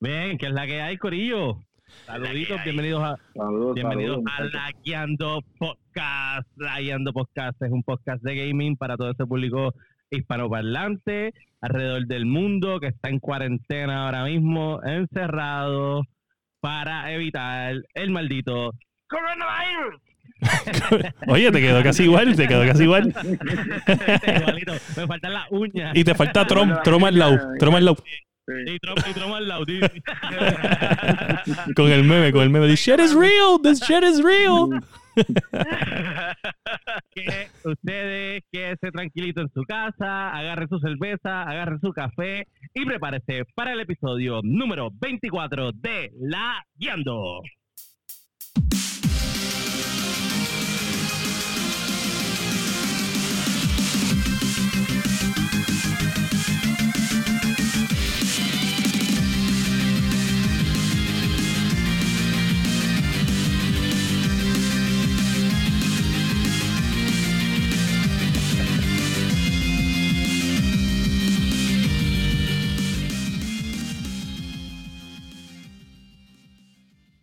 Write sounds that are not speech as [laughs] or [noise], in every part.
Bien, ¿qué es la que hay, Corillo? Saluditos, bienvenidos a Saludos, bienvenidos saludos, a muchachos. La Guiando Podcast. La Guiando Podcast es un podcast de gaming para todo ese público hispanoparlante alrededor del mundo que está en cuarentena ahora mismo, encerrado para evitar el maldito coronavirus. [laughs] Oye, te quedó casi igual, te quedó casi igual. [laughs] Igualito, me faltan las uñas. Y te falta Trom, Trom al lado, Trom al lado. Y Trump, y Trump al lado. sí. [laughs] Con el meme, con el meme. This shit is real, this shit is real. [laughs] que ustedes quédense tranquilito en su casa, agarren su cerveza, agarren su café y prepárese para el episodio número 24 de La Guiando.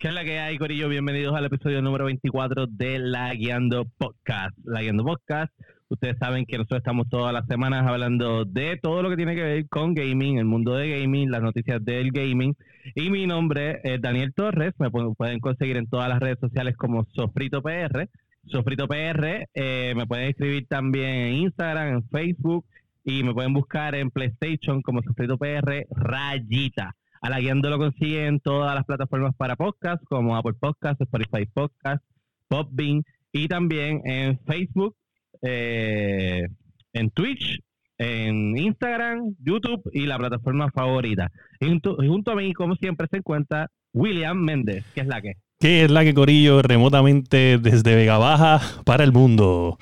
¿Qué que hay, Corillo? Bienvenidos al episodio número 24 de La Guiando Podcast. La Guiando Podcast, ustedes saben que nosotros estamos todas las semanas hablando de todo lo que tiene que ver con gaming, el mundo de gaming, las noticias del gaming. Y mi nombre es Daniel Torres, me pu- pueden conseguir en todas las redes sociales como Sofrito PR. Sofrito PR, eh, me pueden escribir también en Instagram, en Facebook y me pueden buscar en PlayStation como Sofrito PR Rayita. A la guiando lo consiguen en todas las plataformas para podcast, como Apple Podcast, Spotify Podcast, Podbean, y también en Facebook, eh, en Twitch, en Instagram, YouTube y la plataforma favorita. Junto a mí, como siempre, se encuentra William Méndez, que es la que. Que es la que Corillo remotamente desde Vega Baja para el mundo.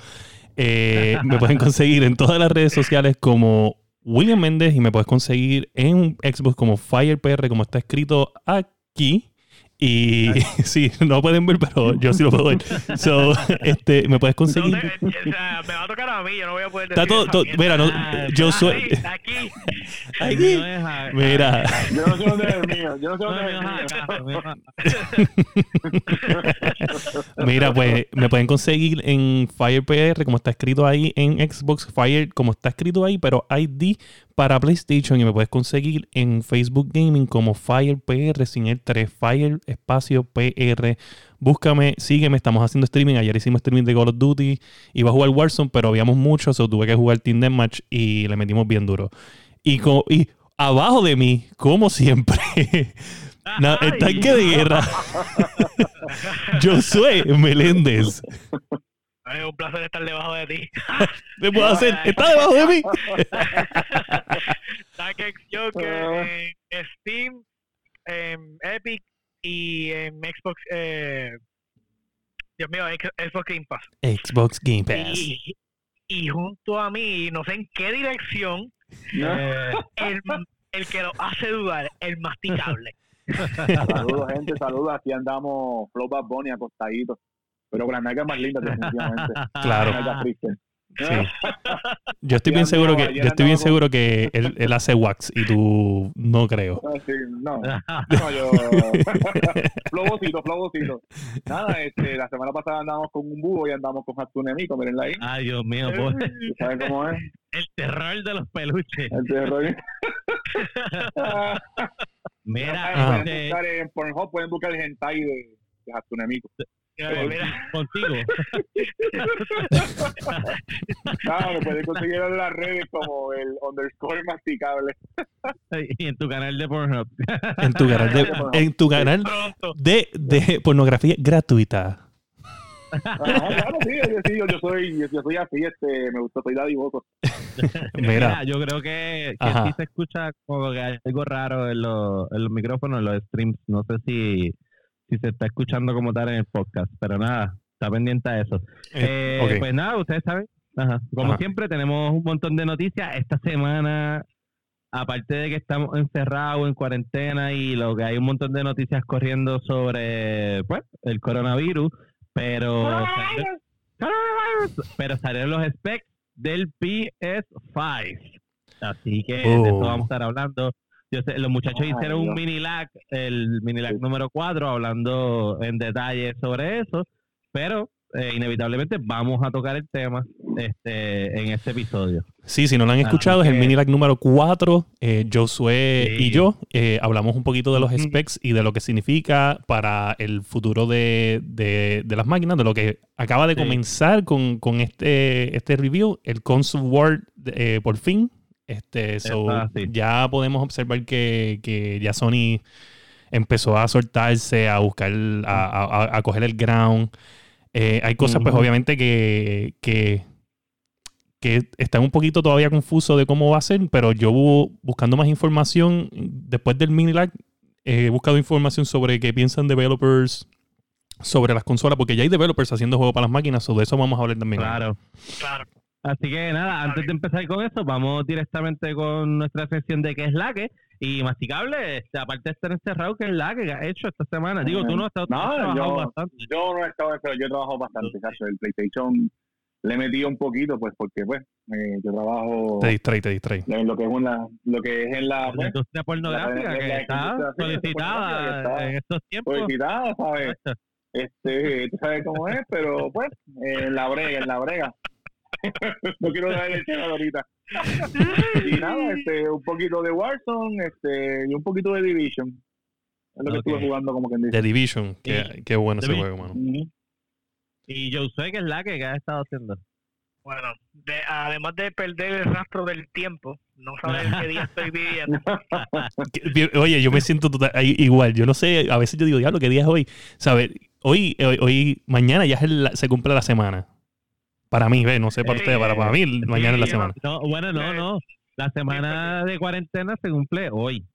Eh, me pueden conseguir en todas las redes sociales como William Méndez y me puedes conseguir en Xbox como FirePR, como está escrito aquí. Y [laughs] sí, no pueden ver, pero yo sí lo puedo ver. So, este, me puedes No conseguir. te- o sea, me va a tocar a mí, yo no voy a poder Está todo, mira, no, Ah, yo soy. aquí. Aquí. [laughs] Mira. Yo no sé dónde es el mío. Yo no sé dónde es el mío. Mira, pues me pueden conseguir en FirePR, como está escrito ahí en Xbox, Fire, como está escrito ahí, pero ID para PlayStation. Y me puedes conseguir en Facebook Gaming como FirePR sin el 3, Fire espacio PR. Búscame, sígueme, estamos haciendo streaming. Ayer hicimos streaming de Call of Duty. Iba a jugar Warzone, pero habíamos muchos, o tuve que jugar Team Deathmatch y le metimos bien duro. Y, y abajo de mí, como siempre, [laughs] el tanque de guerra. [laughs] Josué Meléndez. [laughs] Es un placer estar debajo de ti. [laughs] ¿Qué puedo hacer? ¿Está debajo de mí? [laughs] Takex Joker en Steam, en Epic y en Xbox. Eh, Dios mío, Xbox Game Pass. Xbox Game Pass. Y, y junto a mí, no sé en qué dirección, Eh, el, el que lo hace dudar, el masticable. [laughs] Saludos, gente. Saludos. Aquí andamos Flow Bad Bunny acostaditos. Pero con las nalgas más lindas, definitivamente. [laughs] Claro. Sí. Yo estoy bien seguro que, yo estoy bien seguro que él, él hace wax y tú no creo. Sí, no, [laughs] no, yo. [laughs] Flowocito, flowocito. Nada, este, la semana pasada andamos con un búho y andamos con Hatsune Miku, mírenla ahí. Ay, Dios mío, pues, ¿Saben cómo es? el terror de los peluches. El terror. Mira, Ah. pueden este, buscar en Pornhub, pueden buscar el hentai de, de Hatsune Miku. Mira, contigo. Claro, [laughs] lo pueden conseguir en las redes como el underscore masticable. y en tu canal de Pornhub. En tu canal de, [laughs] en tu canal de, de pornografía gratuita. Ajá, claro, sí, yo, sí, yo, yo soy, yo, yo soy así, este, me gusta, soy dadivoso. [laughs] Mira, yo creo que, que sí se escucha como que hay algo raro en los, en los micrófonos, en los streams. No sé si, si se está escuchando como tal en el podcast, pero nada, está pendiente a eso. eh, Eh. Pues nada, ustedes saben. Ajá. Como Ajá. siempre, tenemos un montón de noticias. Esta semana, aparte de que estamos encerrados en cuarentena y lo que hay un montón de noticias corriendo sobre pues, el coronavirus, pero Coronavirus. pero salieron los specs del PS5. Así que de eso Oh. vamos a estar hablando. Yo sé, los muchachos Ay, hicieron un mini lag, el mini lag Sí. número 4, hablando en detalle sobre eso, pero eh, inevitablemente vamos a tocar el tema este en este episodio. Sí, si no lo han escuchado, es el que- Minilac número 4. Eh, Josué Sí. y yo eh, hablamos un poquito de los specs y de lo que significa para el futuro de, de- de las máquinas, de lo que acaba de Sí. comenzar con, con este, este review, el Console World eh, por fin. Este, so, ya podemos observar que, que ya Sony empezó a soltarse, a buscar, a, a- a coger el ground. Eh, hay cosas, pues obviamente, que, que, que están un poquito todavía confuso de cómo va a ser, pero yo bu- buscando más información, después del Minilag, he buscado información sobre qué piensan developers sobre las consolas, porque ya hay developers haciendo juegos para las máquinas, o de eso vamos a hablar también. Claro. Claro. Así que nada, antes de empezar con eso, vamos directamente con nuestra sección de qué es la que. Y masticable, este, aparte de estar encerrado, ¿qué es la que has hecho esta semana? Digo, tú no has estado has No, trabajado yo- bastante. Yo no he estado, pero yo trabajo bastante, Cacho. El PlayStation le he metido un poquito, pues, porque, pues, eh, yo trabajo Te distrae, te distrae. en lo que es una, lo que es en la, La pues, industria pornográfica la- la- que la está solicitada está en estos tiempos. solicitada, ¿sabes? Este, tú sabes cómo es, pero, pues, en la brega, en la brega. [laughs] no quiero dar el tema ahorita. Y nada, este, un poquito de Warzone, este, y un poquito de Division. Es lo que estuve jugando, como quien dice. The Division, qué, qué bueno ese juego, mano. Y yo sé que es la que, que has estado haciendo. Bueno, de- además de perder el rastro del tiempo, no saber qué día estoy viviendo. [laughs] Oye, yo me siento total- igual. Yo no sé, a veces yo digo, diablo, ¿qué día es hoy? ¿Sabes? Hoy, hoy, hoy- mañana ya es el- se cumple la semana. Para mí, ve, no sé para Sí, ustedes, para, para mí, mañana es la semana. No, bueno, no, no. La semana de cuarentena se cumple hoy.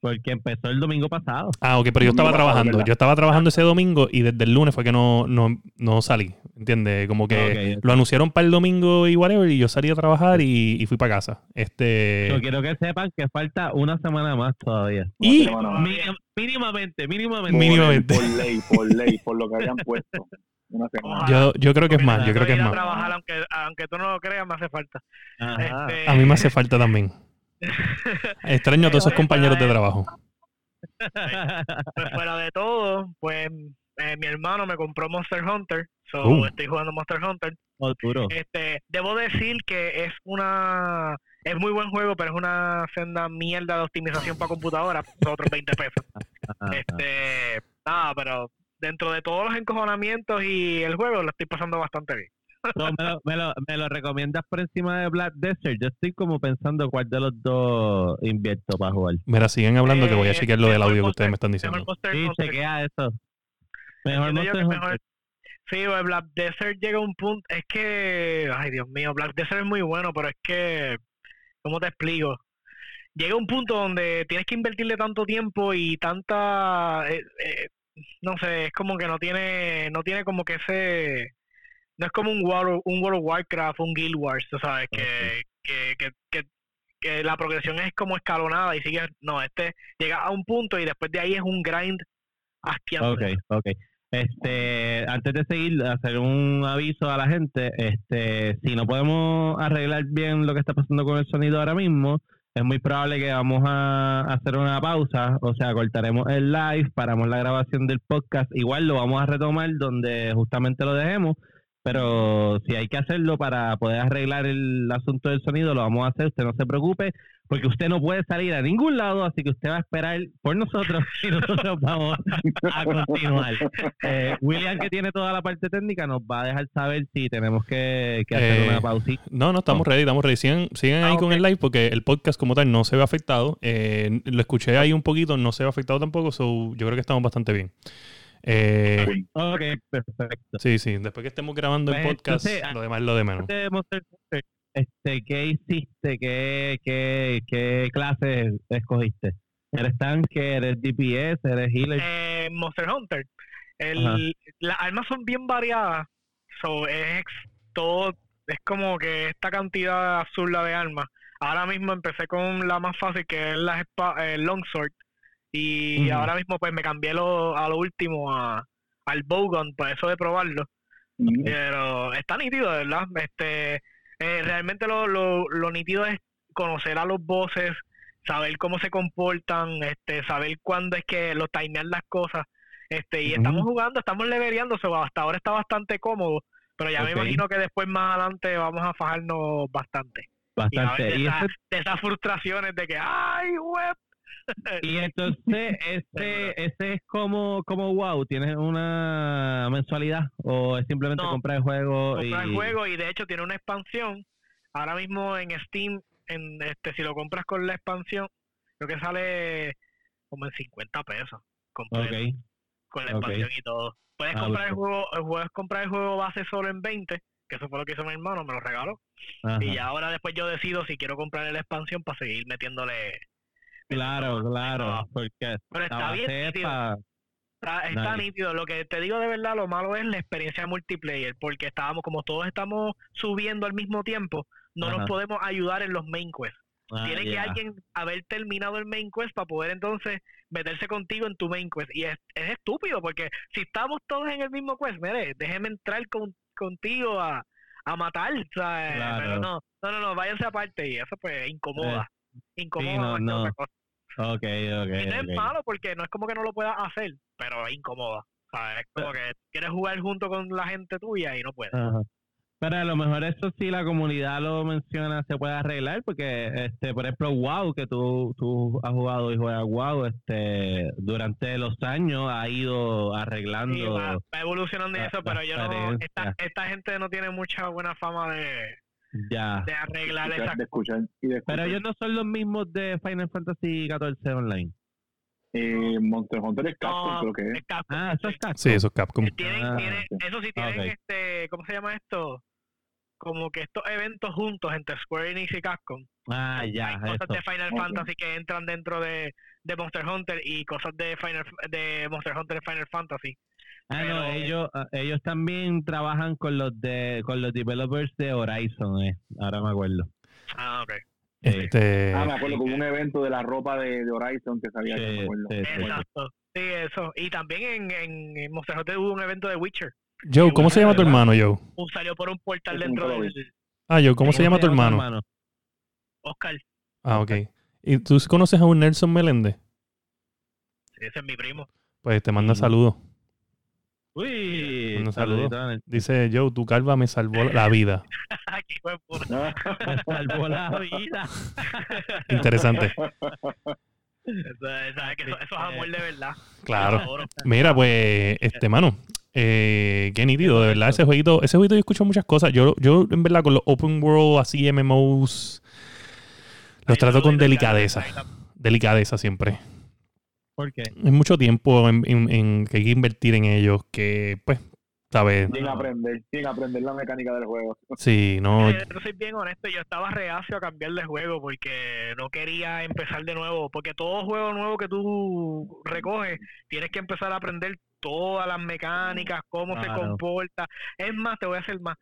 Porque empezó el domingo pasado. Ah, ok, pero yo estaba pasado, trabajando. Yo estaba trabajando ese domingo y desde el lunes fue que no, no, no salí. ¿Entiendes? Como que lo anunciaron para el domingo y whatever, y yo salí a trabajar y, y fui para casa. Este. Yo quiero que sepan que falta una semana más todavía. Y- Una semana más. Mínim- mínimamente, mínimamente. Mínimamente. Por ley, por ley, por lo que habían puesto. [laughs] Una semana. Yo, yo creo que es más, yo creo que es más. trabajar, aunque, aunque tú no lo creas, me hace falta. Este, A mí me hace falta también. [laughs] Extraño a todos esos compañeros de trabajo. pues fuera de todo, pues eh, mi hermano me compró Monster Hunter, so Uh. estoy jugando Monster Hunter. Oh, duro. Este, debo decir que es una es muy buen juego, pero es una senda mierda de optimización para computadora, son otros 20 pesos. [laughs] Este, nada, pero dentro de todos los encojonamientos y el juego lo estoy pasando bastante bien. [laughs] So, me, lo, me, lo, me lo recomiendas por encima de Black Desert. Yo estoy como pensando cuál de los dos invierto para jugar. Mira, siguen hablando que voy a Eh, chequear lo del audio que ustedes Monster- me están Mejor diciendo. Monster Sí, Hunter. chequea eso. Mejor Monster mejor- Sí, Black Desert llega a un punto. Es que. Ay, Dios mío, Black Desert es muy bueno, pero es que. ¿Cómo te explico? Llega a un punto donde tienes que invertirle tanto tiempo y tanta. eh, eh, no sé, es como que no tiene. No tiene como que ese. No es como un World, un World of Warcraft, un Guild Wars, tú sabes, que, que, que, que, que la progresión es como escalonada y sigue. No, este llega a un punto y después de ahí es un grind asqueante. Ok, ok. Este, antes de seguir, hacer un aviso a la gente, este, si no podemos arreglar bien lo que está pasando con el sonido ahora mismo, es muy probable que vamos a hacer una pausa, o sea, cortaremos el live, paramos la grabación del podcast, igual lo vamos a retomar donde justamente lo dejemos, pero si hay que hacerlo para poder arreglar el asunto del sonido, lo vamos a hacer, usted no se preocupe, porque usted no puede salir a ningún lado, así que usted va a esperar por nosotros [laughs] y nosotros vamos a continuar. Eh, William, que tiene toda la parte técnica, nos va a dejar saber si tenemos que, que hacer Eh, una pausita. No, no, estamos ready, estamos ready. Sigan, sigan ahí Ah, con ok. el live porque el podcast como tal no se ve afectado. Eh, lo escuché ahí un poquito, no se ve afectado tampoco, so yo creo que estamos bastante bien. Eh, Ok, perfecto. sí, sí, después que estemos grabando el Pues, podcast, entonces, lo demás es lo de menos. Este, ¿Qué hiciste? ¿Qué, qué, qué clase escogiste? ¿Eres tanque? ¿Eres DPS? ¿Eres healer? eh, Monster Hunter. El, las armas son bien variadas. So, es todo, es como que esta cantidad absurda de armas. Ahora mismo empecé con la más fácil que es la el Longsword. Y ahora mismo pues me cambié lo, a lo último a, al Bowgun, para eso de probarlo. Pero está nítido, de ¿verdad? Este, eh, realmente lo, lo, lo nítido es conocer a los bosses, saber cómo se comportan, este, saber cuándo es que lo timean las cosas. Este, y estamos jugando, estamos leveleando, hasta ahora está bastante cómodo, pero ya me imagino que después más adelante vamos a fajarnos bastante. Bastante. Y, de, esas frustraciones de que, ¡ay, web! Y entonces, ese, ese es como, como wow, ¿tienes una mensualidad o es simplemente comprar el juego? Comprar el juego y de hecho tiene una expansión. Ahora mismo en Steam, en este si lo compras con la expansión, creo que sale como en 50 pesos. Con la expansión y todo. Puedes ah, comprar el juego, puedes comprar el juego base solo en 20, que eso fue lo que hizo mi hermano, me lo regaló. Y ahora después yo decido si quiero comprar la expansión para seguir metiéndole Claro, claro, porque pero está bien nítido. Está, nítido. Lo que te digo de verdad, lo malo es la experiencia multiplayer, porque estábamos, como todos estamos subiendo al mismo tiempo, no nos podemos ayudar en los main quests. Ah, Tiene que alguien haber terminado el main quest para poder entonces meterse contigo en tu main quest. Y es, es estúpido, porque si estamos todos en el mismo quest, mire, déjeme entrar con, contigo a, a matar, Pero no, no, no, no, váyanse aparte y eso pues incomoda. Eh, incomoda no, Ok, ok. Y no es malo porque no es como que no lo puedas hacer, pero es incómoda. ¿sabes? Es como que quieres jugar junto con la gente tuya y no puedes. Pero a lo mejor eso sí la comunidad lo menciona, se puede arreglar, porque, este por ejemplo, WoW, que tú, tú has jugado y juegas WoW, este, durante los años ha ido arreglando. Sí, va, evolucionando y eso, pero yo no, esta, esta gente no tiene mucha buena fama de, ya. de arreglar esas cosas. Pero ellos no son los mismos de Final Fantasy XIV Online. Eh, Monster Hunter es Capcom, creo que es. Ah, eso es Capcom. Sí, eso es Capcom. Tienen, ah, Eso sí, tienen este, ¿cómo se llama esto? Como que estos eventos juntos entre Square Enix y Capcom. Ah, ya. Hay cosas de Final Fantasy que entran dentro de, de Monster Hunter y cosas de Final de Monster Hunter y Final Fantasy. Ah, no, ellos, ah, ellos también trabajan con los de con los developers de Horizon, eh. ahora me acuerdo. Ah, ok. Este... Ah, me acuerdo con un evento de la ropa de, Horizon que sabía que me acuerdo. Exacto. Sí, eso. Y también en, en Monster Hunter hubo un evento de Witcher. Joe, ¿cómo se llama tu hermano, Joe? Un salió por un portal dentro del... Ah, Joe, ¿cómo se llama tu hermano? Oscar. Ah, ok. ¿Y tú conoces a un Nelson Meléndez? Sí, ese es mi primo. Pues te manda saludos. Uy, un saludo. Dice Joe, tu calva me salvó la vida. Aquí fue por... me salvó la vida. [laughs] Interesante. Eso, eso, es amor de verdad. Claro. Mira, pues, este mano, eh, qué nítido, de verdad, ese jueguito, ese jueguito yo escucho muchas cosas. Yo, yo en verdad, con los open world así MMOs, los trato con delicadeza. Delicadeza siempre. ¿Por qué? Hay mucho tiempo en, que hay que invertir en ellos que, pues, ¿sabes? Sin aprender, sin aprender la mecánica del juego. [laughs] Sí, no. Eh, yo soy bien honesto, yo estaba reacio a cambiar de juego porque no quería empezar de nuevo. Porque todo juego nuevo que tú recoges, tienes que empezar a aprender todas las mecánicas, cómo se comporta. Es más, te voy a hacer más.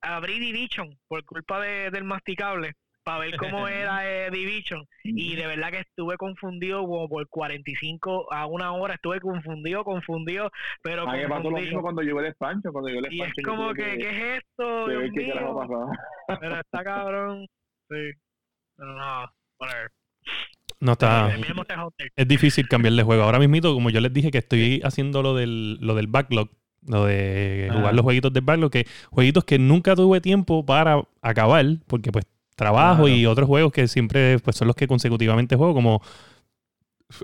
Abrí Division por culpa de, del masticable para ver cómo [laughs] era eh, Division. Y de verdad que estuve confundido como por 45 a una hora. Estuve confundido confundido pero a mí pasó lo mismo cuando llegué el Pancho cuando yo el y es como que, ¿qué es esto? Dios mío. pero está [laughs] cabrón. Sí. Pero no whatever. No está. Es difícil cambiar de juego. Ahora mismo, como yo les dije que estoy haciendo lo del, lo del backlog, lo de jugar los jueguitos del backlog, que jueguitos que nunca tuve tiempo para acabar, porque pues trabajo y otros juegos que siempre pues son los que consecutivamente juego, como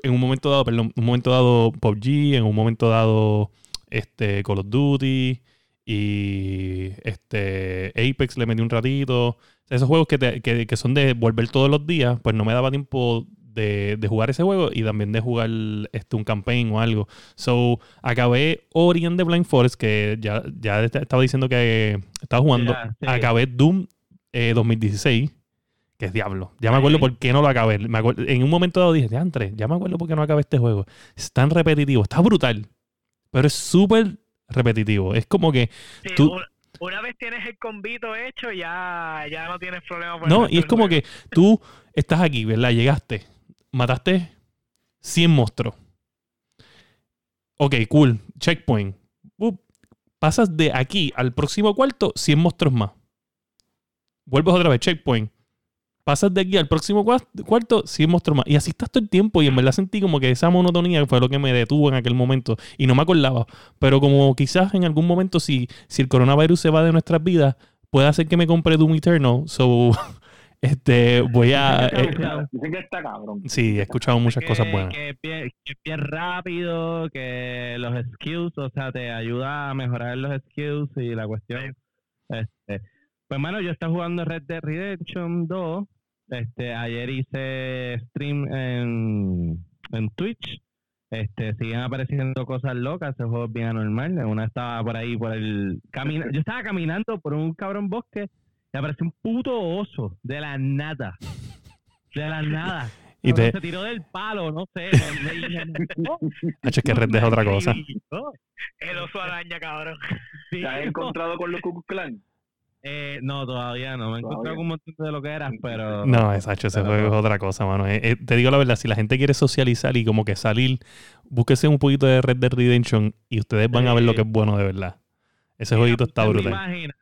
en un momento dado, perdón, un momento dado PUBG, en un momento dado este Call of Duty y este Apex le metí un ratito. Esos juegos que, que, que son de volver todos los días, pues no me daba tiempo de, jugar ese juego y también de jugar este, un campaign o algo. So, acabé Ori and the Blind Forest, que ya, ya estaba diciendo que estaba jugando. Acabé Doom 2016, eh, que es diablo. Ya me acuerdo por qué no lo acabé. en un momento dado dije, André, ya me acuerdo por qué no acabé este juego. Es tan repetitivo, está brutal, pero es súper repetitivo. Es como que tú... Una, vez tienes el convito hecho, ya, ya no tienes problema. no, y es como que tú estás aquí, ¿verdad? Llegaste, mataste 100 monstruos. Ok, cool. Checkpoint. pasas de aquí al próximo cuarto 100 monstruos más. Vuelves otra vez, checkpoint. pasas de aquí al próximo cua- cuarto, 100 monstruos más. Y así estás todo el tiempo. Y en verdad sentí como que esa monotonía fue lo que me detuvo en aquel momento. Y no me acordaba. Pero como quizás en algún momento, si, si el coronavirus se va de nuestras vidas, puede hacer que me compre Doom Eternal. So, [laughs] este, voy a. eh, Dicen que está cabrón. sí, he escuchado muchas que, cosas buenas. Que es, bien, que es bien rápido, que los skills, o sea, te ayuda a mejorar los skills y la cuestión. Este, pues, mano, yo estaba jugando Red Dead Redemption 2. Este, ayer hice stream en, en Twitch. Este, siguen apareciendo cosas locas, ese juego es bien anormal. Una estaba por ahí, por el camino. Yo estaba caminando por un cabrón bosque y apareció un puto oso de la nada. De la nada. [laughs] Y te- Se tiró del palo, no sé. [laughs] Hacho, es que Red es otra [laughs] cosa. El oso araña, cabrón. ¿Te has encontrado con los Klan? Eh, no, todavía no. Me he encontrado con un montón de lo que eras, pero. No, es Hacho, ese juego es otra cosa, mano. Eh, eh, te digo la verdad, si la gente quiere socializar y como que salir, búsquese un poquito de Red Dead Redemption y ustedes van a ver lo que es bueno de verdad. Ese Mira, jueguito está brutal. página-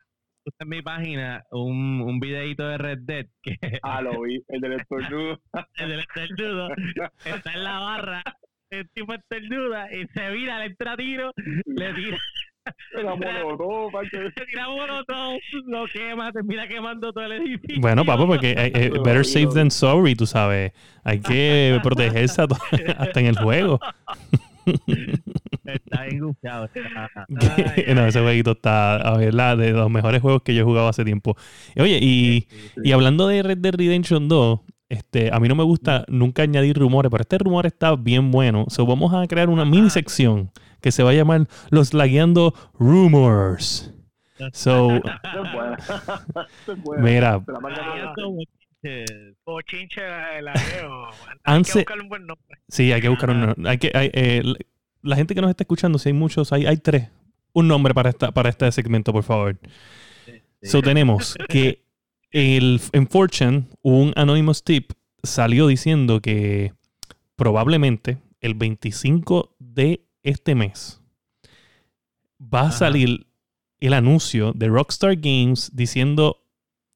puse en mi página un, un videito de Red Dead que Ah, lo vi, el del estornudo. [laughs] el del estornudo está en la barra. El tipo estornuda y se vira, le entra tiro, le tira, Lo quema, termina quemando todo el edificio. Bueno, papá, porque eh, eh, better safe than sorry, tú sabes. Hay que protegerse [laughs] hasta en el juego. Está Que- [laughs] [laughs] no, ese jueguito está, a ver, la de los mejores juegos que yo he jugado hace tiempo. Oye, y, y hablando de Red Dead Redemption 2, este, a mí no me gusta nunca añadir rumores, pero este rumor está bien bueno. So, vamos a crear una mini sección que se va a llamar Los Lagueando Rumors. So, [laughs] [laughs] mira, Ah. Bochinche el areo. [laughs] Hay Anse- que buscarle un buen nombre. sí, hay que buscar un... Hay que, hay, eh, la- la gente que nos está escuchando, si hay muchos, hay, hay tres. Un nombre para, esta, para este segmento, por favor. So tenemos que el, en Fortune, un Anonymous Tip salió diciendo que probablemente el 25 de este mes va a salir el anuncio de Rockstar Games diciendo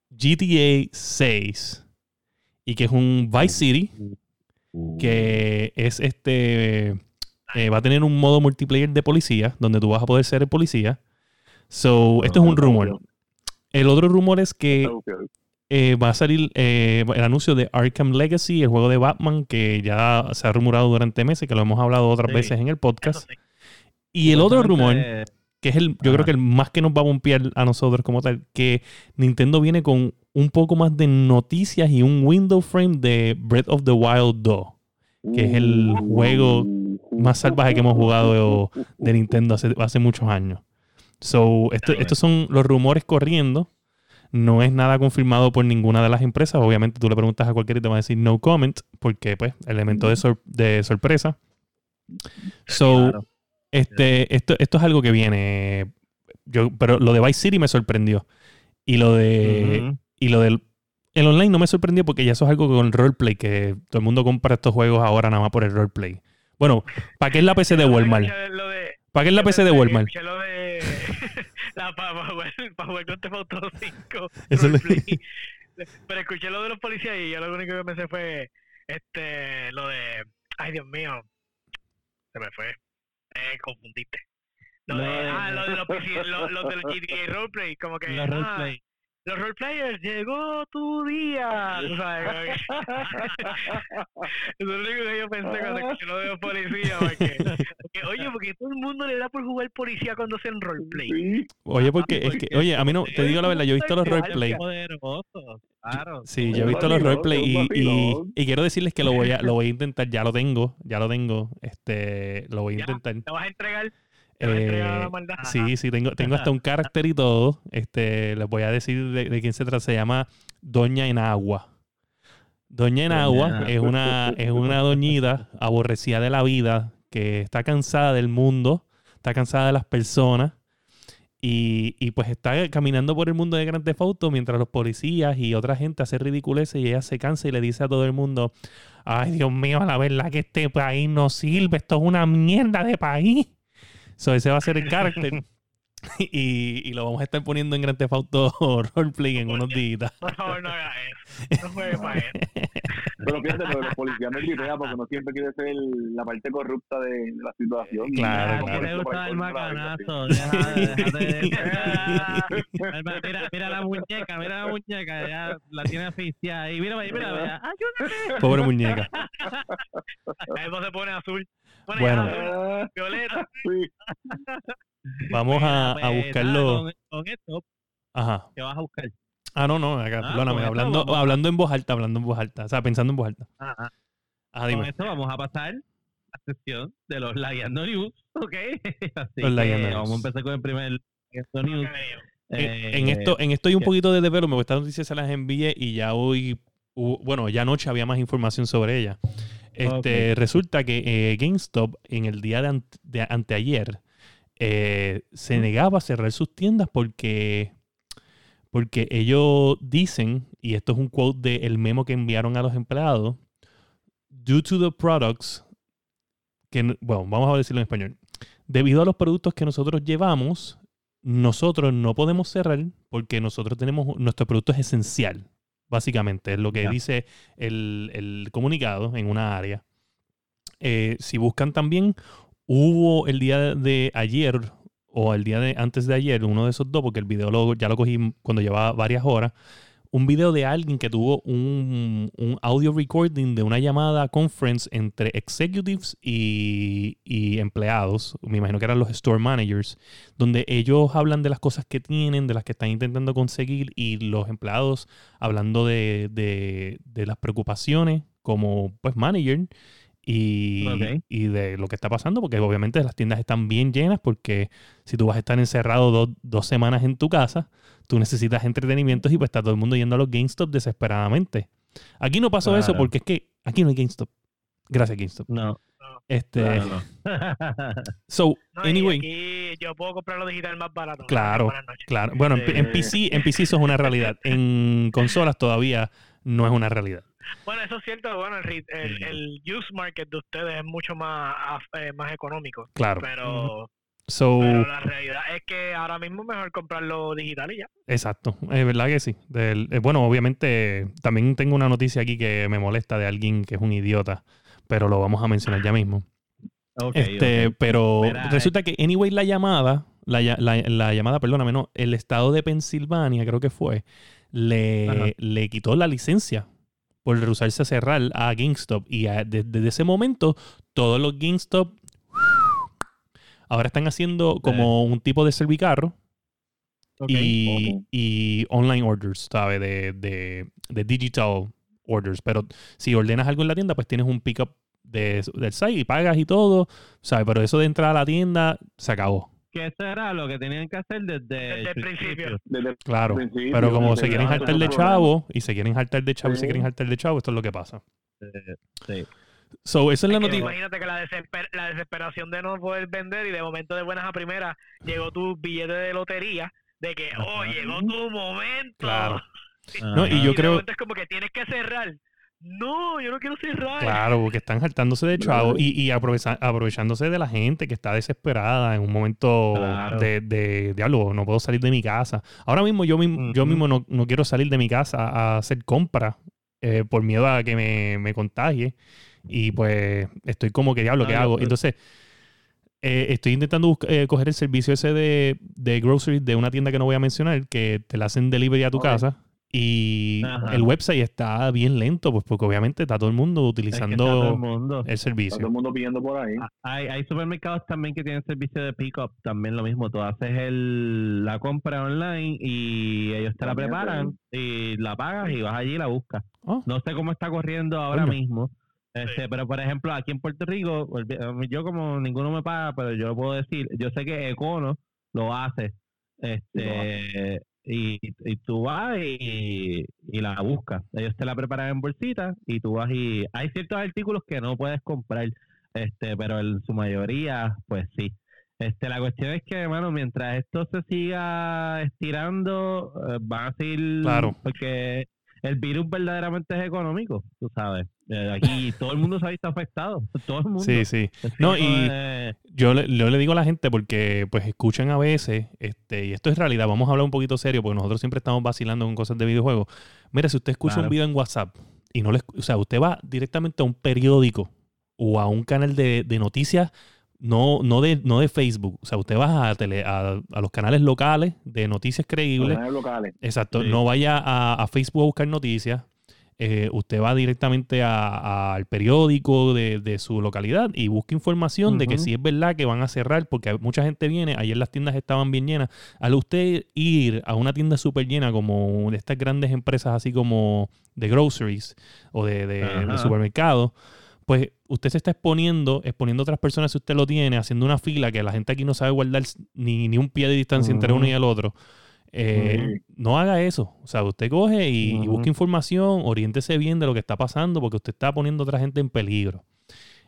GTA 6 y que es un Vice City que es este eh, va a tener un modo multiplayer de policía donde tú vas a poder ser el policía. So, esto es un rumor. El otro rumor es que eh, va a salir eh, el anuncio de Arkham Legacy, el juego de Batman, que ya se ha rumorado durante meses, que lo hemos hablado otras Sí. veces en el podcast. sí. Y el otro rumor, que es el, yo Ajá. creo que el más que nos va a bompear a nosotros como tal, que Nintendo viene con un poco más de noticias y un window frame de Breath of the Wild 2, que es el juego más salvaje que hemos jugado de Nintendo hace, hace muchos años. So, esto- estos son los rumores corriendo. No es nada confirmado por ninguna de las empresas. Obviamente tú le preguntas a cualquiera y te va a decir no comment, porque pues elemento de, sor- de sorpresa. So, claro. este, esto, esto es algo que viene. Yo, pero lo de Vice City me sorprendió. Y lo de. Y lo del. El online no me sorprendió porque ya eso es algo con roleplay, que todo el mundo compra estos juegos ahora nada más por el roleplay. Bueno, ¿para qué es la PC de Walmart? Lo de- ¿Para qué es la PC de Walmart? Escuché lo de. [laughs] la para jugar, pa jugar con Theft Auto 5. Eso le- roleplay. Pero escuché lo de los policías y yo lo único que pensé fue. Este. Lo de. Ay, Dios mío. Se me fue. Eh, confundiste. Lo Lo de, de- ah, lo de los, PC lo, lo de los GTA roleplay, como que. Ah, roleplay. Los roleplayers, llegó tu día. [laughs] Tú sabes, como que- Eso es [laughs] lo único que yo pensé cuando escuché lo de los policías. Porque, porque, oye, porque todo el mundo le da por jugar policía cuando hacen roleplay. Sí. Oye, porque es que, oye, a mí no, te digo la verdad, yo he visto los roleplay. Claro. Sí, yo he visto los roleplay y, y, quiero decirles que lo voy a, lo voy a intentar, ya lo tengo, ya lo tengo, este, lo voy a intentar. ¿Te vas a entregar? ¿Te vas a entregar a la Eh, sí, sí, tengo, tengo hasta un carácter y todo. Este, les voy a decir de, de quién se trata. Se llama Doña Enagua. Doña Enagua Doña es una, es una doñita aborrecida de la vida, que está cansada del mundo, está cansada de las personas. Y, y pues está caminando por el mundo de Grand Theft Auto mientras los policías y otra gente hacen ridiculeces y ella se cansa y le dice a todo el mundo, ay Dios mío, la verdad que este país no sirve, esto es una mierda de país. So, ese va a ser el carácter. [laughs] y, y lo vamos a estar poniendo en Grand Theft Auto [laughs] Roleplay en unos días. [laughs] Por favor, no hagas eso. No juegues para eso. Pero fíjate, pero los policías me gripean porque no siempre quiere ser la parte corrupta de, de la situación. Claro, ¿A Como ti claro. esto gusta el macanazo? De- Mira, mira la muñeca, mira la muñeca, ya la tiene asfixiada ahí. Mira, mira, mira, mira. ayúdame. Pobre muñeca. Ahí se pone azul. Pone Bueno. Ah, violeta. [laughs] sí. Vamos a, pues, buscarlo. Con, con esto, Ajá. ¿qué vas a buscar? Ah, no, no, acá, Ah, perdóname, hablando, vamos hablando en voz alta, hablando en voz alta. O sea, pensando en voz alta. Ajá. Con esto vamos a pasar a la sección de los Lagueando News, ¿ok? [laughs] Así Los que Lagueando News. vamos a empezar con el primer Lagueando News. En, Eh, en esto, en esto hay un poquito de development, porque estas noticias se las envié y ya hoy, hubo- bueno, ya anoche había más información sobre ella. Este, Ok. Resulta que eh, GameStop en el día de, ante- de anteayer eh, se negaba a cerrar sus tiendas porque, porque ellos dicen, y esto es un quote del memo que enviaron a los empleados, due to the products, que, bueno, vamos a decirlo en español, debido a los productos que nosotros llevamos, nosotros no podemos cerrar porque nosotros tenemos, nuestro producto es esencial, básicamente, es lo que dice el, el comunicado en una área. Eh, si buscan también, hubo el día de ayer o el día de antes de ayer, uno de esos dos, porque el video lo- ya lo cogí cuando llevaba varias horas, un video de alguien que tuvo un, un audio recording de una llamada conference entre executives y, y empleados, me imagino que eran los store managers, donde ellos hablan de las cosas que tienen, de las que están intentando conseguir y los empleados hablando de, de- de las preocupaciones como pues manager y, y de lo que está pasando, porque obviamente las tiendas están bien llenas porque si tú vas a estar encerrado dos, dos semanas en tu casa, tú necesitas entretenimientos y pues está todo el mundo yendo a los GameStop desesperadamente. Aquí no pasó eso porque es que aquí no hay GameStop. Gracias GameStop. No, Este, claro, no. [laughs] so, [laughs] No, anyway, aquí yo puedo comprar lo digital más barato. Claro. Claro. Bueno, en, en PC, en PC eso es una realidad. [laughs] En consolas todavía no es una realidad. Bueno, eso es cierto. Bueno, el, el, el use market de ustedes es mucho más, eh, más económico. Claro. Pero, So, pero la realidad es que ahora mismo es mejor comprarlo digital y ya. exacto. Es verdad que sí. Del- eh, bueno, obviamente también tengo una noticia aquí que me molesta de alguien que es un idiota, pero lo vamos a mencionar ya mismo. [laughs] Ok, este, pero Mira, resulta que anyway la llamada, la, la- la llamada, perdóname, no, el estado de Pensilvania, creo que fue, le, le quitó la licencia por rehusarse a cerrar a GameStop. Y a- desde ese momento, todos los GameStop ahora están haciendo como un tipo de servicarro y, online orders, ¿sabes? De, de, de digital orders. Pero si ordenas algo en la tienda, pues tienes un pickup de, del site y pagas y todo, ¿sabes? Pero eso de entrar a la tienda se acabó. Que eso era lo que tenían que hacer desde, Desde el principio. Desde el Claro. principio, Pero como se quieren hartar de chavo y se quieren hartar de chavo y se quieren hartar de chavo, esto es lo que pasa. Sí. So, esa es la noticia. imagínate que la, desesper- la desesperación de no poder vender y de momento de buenas a primeras llegó tu billete de lotería de que, oh, Ajá. llegó tu momento. Claro. [laughs] No, y yo creo- momento es como que tienes que cerrar. No, yo no quiero cerrar. Claro, porque están hartándose de chavo y, y aprovecha- aprovechándose de la gente que está desesperada en un momento Claro. de, de diálogo. No puedo salir de mi casa. Ahora mismo yo, mismo yo mismo no, no quiero salir de mi casa a hacer compras eh, por miedo a que me, me contagie. Y pues estoy como que diablo, ¿qué hago? Entonces, eh, estoy intentando eh, coger el servicio ese de, de groceries de una tienda que no voy a mencionar, que te la hacen delivery a tu casa. Y Ajá. el website está bien lento, pues porque obviamente está todo el mundo Es que está utilizando el mundo. el Está todo servicio. el mundo pidiendo por ahí. Ah, Hay, hay supermercados también que tienen servicio de pick-up, también lo mismo. Tú haces el, la compra online y ellos te la También, preparan y la pagas y vas allí y la buscas. Ah, No sé cómo está corriendo ahora mismo. Este, pero por ejemplo, aquí en Puerto Rico, olvi- yo como ninguno me paga, pero yo lo puedo decir, yo sé que Econo lo hace. Este, y, y tú vas y, y la buscas. Ellos te la preparan en bolsita y tú vas y hay ciertos artículos que no puedes comprar, este, pero en su mayoría, pues sí. Este, la cuestión es que, hermano, mientras esto se siga estirando, eh, van a seguir, Claro. porque el virus verdaderamente es económico, tú sabes. Eh, aquí todo el mundo se ha visto afectado. Todo el mundo. Sí, sí. No, que, y- Yo le, yo le digo a la gente porque pues escuchan a veces, este, y esto es realidad, vamos a hablar un poquito serio porque nosotros siempre estamos vacilando con cosas de videojuegos. Mira, si usted escucha Claro. un video en WhatsApp y no le, o sea, usted va directamente a un periódico o a un canal de, de noticias, no, no, de, no de Facebook, o sea, usted va a, tele, a, a los canales locales de noticias creíbles Canales locales. Exacto, Sí. no vaya a, a Facebook a buscar noticias. Eh, usted va directamente al periódico de, de su localidad y busca información de que si es verdad que van a cerrar, porque mucha gente viene, ayer las tiendas estaban bien llenas. Al usted ir a una tienda súper llena como de estas grandes empresas así como de groceries o de, de, de supermercados, pues usted se está exponiendo, exponiendo a otras personas si usted lo tiene, haciendo una fila que la gente aquí no sabe guardar ni, ni un pie de distancia entre uno y el otro. Eh, No haga eso. O sea, usted coge y, y Ujú. busca información, oriéntese bien de lo que está pasando, porque usted está poniendo a otra gente en peligro.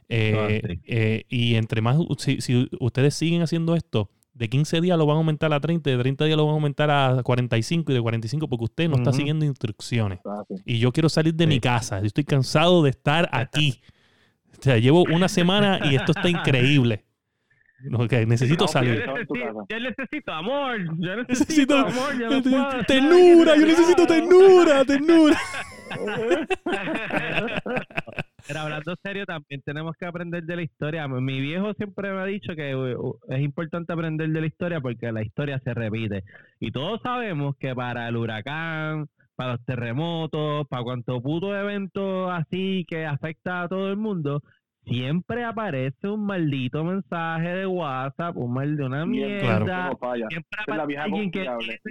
Eh, Ah, sí. eh, y entre más, si, si ustedes siguen haciendo esto, de 15 días lo van a aumentar a 30, de 30 días lo van a aumentar a 45 y de 45 porque usted no está siguiendo instrucciones. Ah, sí. Y yo quiero salir de Sí. mi casa. Yo estoy cansado de estar aquí. O sea, llevo una semana y esto está increíble. No, que necesito No, Yo salir. Necesito, yo necesito amor. Yo necesito, Necesito amor. Yo no ternura, yo necesito ternura, ternura. [laughs] Pero hablando serio, también tenemos que aprender de la historia. Mi viejo siempre me ha dicho que uh, es importante aprender de la historia porque la historia se repite. Y todos sabemos que para el huracán, para los terremotos, para cuanto puto evento así que afecta a todo el mundo, siempre aparece un maldito mensaje de WhatsApp, un mal de una Claro. mierda. eso no falla. Siempre la vieja alguien que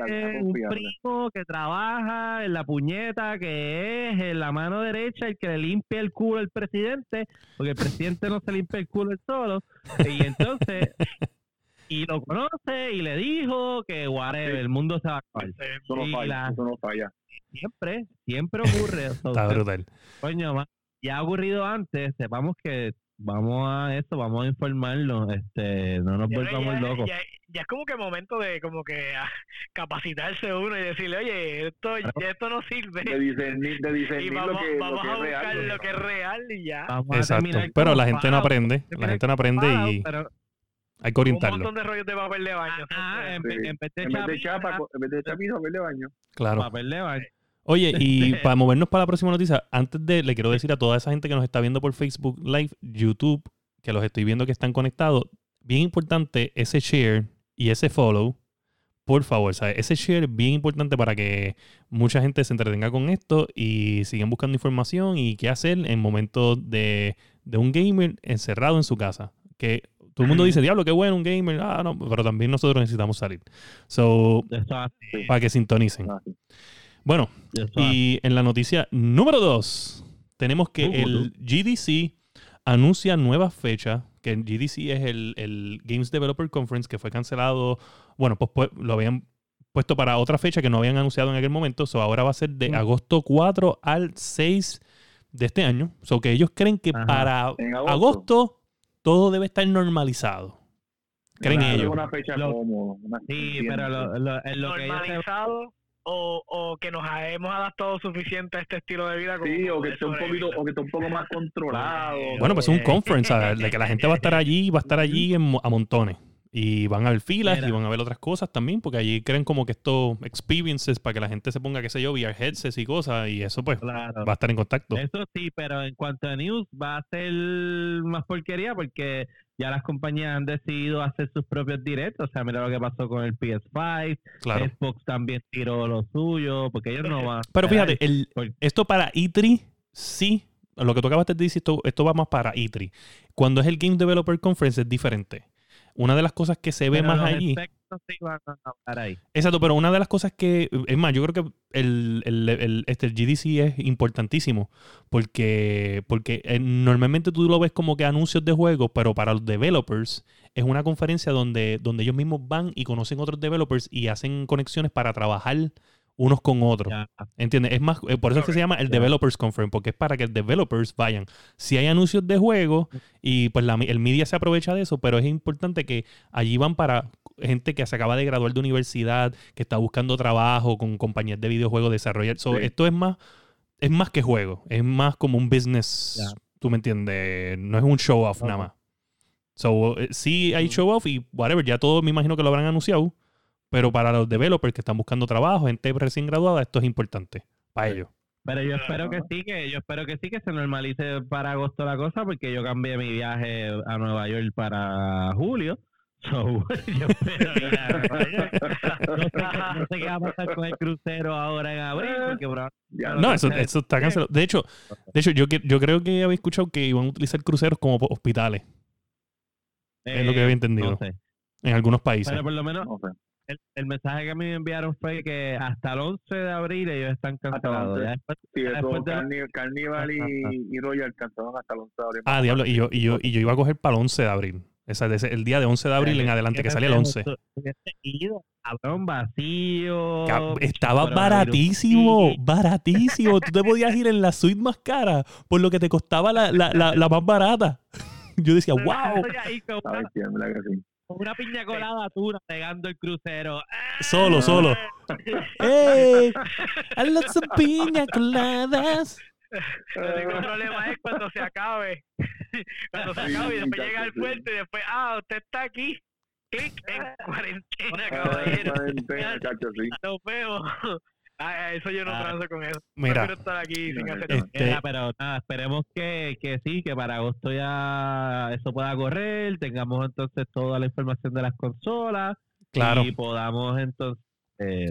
tiene un primo que trabaja en la puñeta, que es en la mano derecha el que le limpia el culo al presidente, porque el presidente no se limpia el culo él solo. Y entonces, [laughs] y lo conoce y le dijo que whatever, Sí. el mundo se va a acabar. Eso no falla. la- Eso no falla. Siempre, siempre ocurre. Está brutal. coño, ma- ya ha ocurrido antes, sepamos que vamos a eso, vamos a informarnos, este, no nos volvamos locos. ya, ya es como que momento de como que ah, capacitarse uno y decirle, oye, esto, esto no sirve. De discernir, de [laughs] Y discernir vamos, lo que, vamos lo que a es buscar real. lo que es real y ya. Vamos Exacto. Pero la gente no aprende. La gente no aprende y pero- hay que Un orientarlo. montón de rollos de papel de baño. Ah, en, Sí. vez- en vez de En vez de chapita, chapa, en vez de chapita, papel de baño. Claro. papel de baño. Oye, y para movernos para la próxima noticia, antes de, le quiero decir a toda esa gente que nos está viendo por Facebook Live, YouTube, que los estoy viendo que están conectados, bien importante ese share y ese follow, por favor, ¿sabes? Ese share es bien importante para que mucha gente se entretenga con esto y sigan buscando información y qué hacer en momentos de, de un gamer encerrado en su casa. Que todo el mundo dice, diablo, qué bueno un gamer, ah, no, pero también nosotros necesitamos salir. So, para que sintonicen. Bueno, y en la noticia número 2, tenemos que Uh, el GDC anuncia nuevas fechas, que el GDC es el, el Games Developer Conference que fue cancelado, bueno, pues, pues, lo habían puesto para otra fecha que no habían anunciado en aquel momento, so ahora va a ser de Mm. agosto 4 al 6 de este año, so que ellos creen que Ajá. para agosto. agosto todo debe estar normalizado. Creen Claro. Ellos. una fecha Lo- cómoda. una- Sí, pero lo, lo, en lo que ellos normalizado o, o que nos hemos adaptado suficiente a este estilo de vida. como Sí, o que esté un poquito, o que esté un poco más controlado. Bueno, pues es un Eh. conference, ¿sabes? de que la gente va a estar allí, va a estar allí en mo- a montones. Y van a ver filas Mira. y van a ver otras cosas también, porque allí creen como que estos experiences para que la gente se ponga, qué sé yo, VR headsets y cosas, y eso pues Claro. va a estar en contacto. Eso sí, pero en cuanto a news va a ser más porquería porque ya las compañías han decidido hacer sus propios directos. O sea, mira lo que pasó con el PS5. Claro. Xbox también tiró lo suyo porque ellos no van. a Pero fíjate, el, esto para E3, sí, lo que tú acabas de decir, esto, esto va más para E3. Cuando es el Game Developer Conference es diferente. Una de las cosas que se ve pero más allí... van a estar ahí. Exacto, pero una de las cosas que, es más, yo creo que el, el, el- este, el GDC es importantísimo porque, porque eh, normalmente tú lo ves como que anuncios de juegos, pero para los developers es una conferencia donde, donde ellos mismos van y conocen otros developers y hacen conexiones para trabajar unos con otros. ¿Entiendes? Es más, eh, por eso es que se llama el. Developers Conference, porque es para que developers vayan. Si hay anuncios de juegos y pues la, el media se aprovecha de eso, pero es importante que allí van para gente que se acaba de graduar de universidad, que está buscando trabajo con compañías de videojuegos, desarrollar. So, Sí. Esto es más es más que juego, es más como un business, Ya. tú me entiendes, no es un show off nada más. So, eh, sí hay show off y whatever, ya todo me imagino que lo habrán anunciado, pero para los developers que están buscando trabajo, gente recién graduada, esto es importante para ellos. Pero yo espero que sí, que yo espero que sí que se normalice para agosto la cosa, porque yo cambié mi viaje a Nueva York para julio. So, [laughs] yo espero ir a Nueva York. No sé, qué, no sé qué va a pasar con el crucero ahora en abril, porque bro, Ya, No, eso, eso está cancelado. De hecho, de hecho yo, que- yo creo que había escuchado que iban a utilizar cruceros como hospitales Es lo que había entendido. eh, No sé. en algunos países. Pero por lo menos el, el mensaje que a mí me enviaron fue que hasta el 11 de abril ellos están cancelados. 11. Ya después- Sí, Ya eso, después de Carnival y, y Royal alcanzaron hasta los abril. Ah, diablo, y yo, y, yo, y yo iba a coger para el 11 de abril. O sea, de ese- el día de 11 de abril en adelante, que sale el 11. Hubiese ido, cabrón, vacío. Estaba baratísimo, Sí. baratísimo. [laughs] Tú te podías ir en la suite más cara por lo que te costaba la, la, la, la más barata. [laughs] Yo decía, wow, una, piña colada tú pegando el crucero. [laughs] Solo, solo. ¡Hey! I love some piña coladas. [laughs] El único problema es cuando se acabe. [laughs] Cuando se acabe y después llega al puerto y después, ah, usted está aquí. Clic en cuarentena, Ah, caballero. cuarentena, sí. Nos vemos. [laughs] Ah, eso yo no Ah. transo con eso. Mira, Prefiero estar aquí sin hacer no, este, pero nada, esperemos que, que sí, que para agosto ya eso pueda correr, tengamos entonces toda la información de las consolas claro. y podamos entonces eh,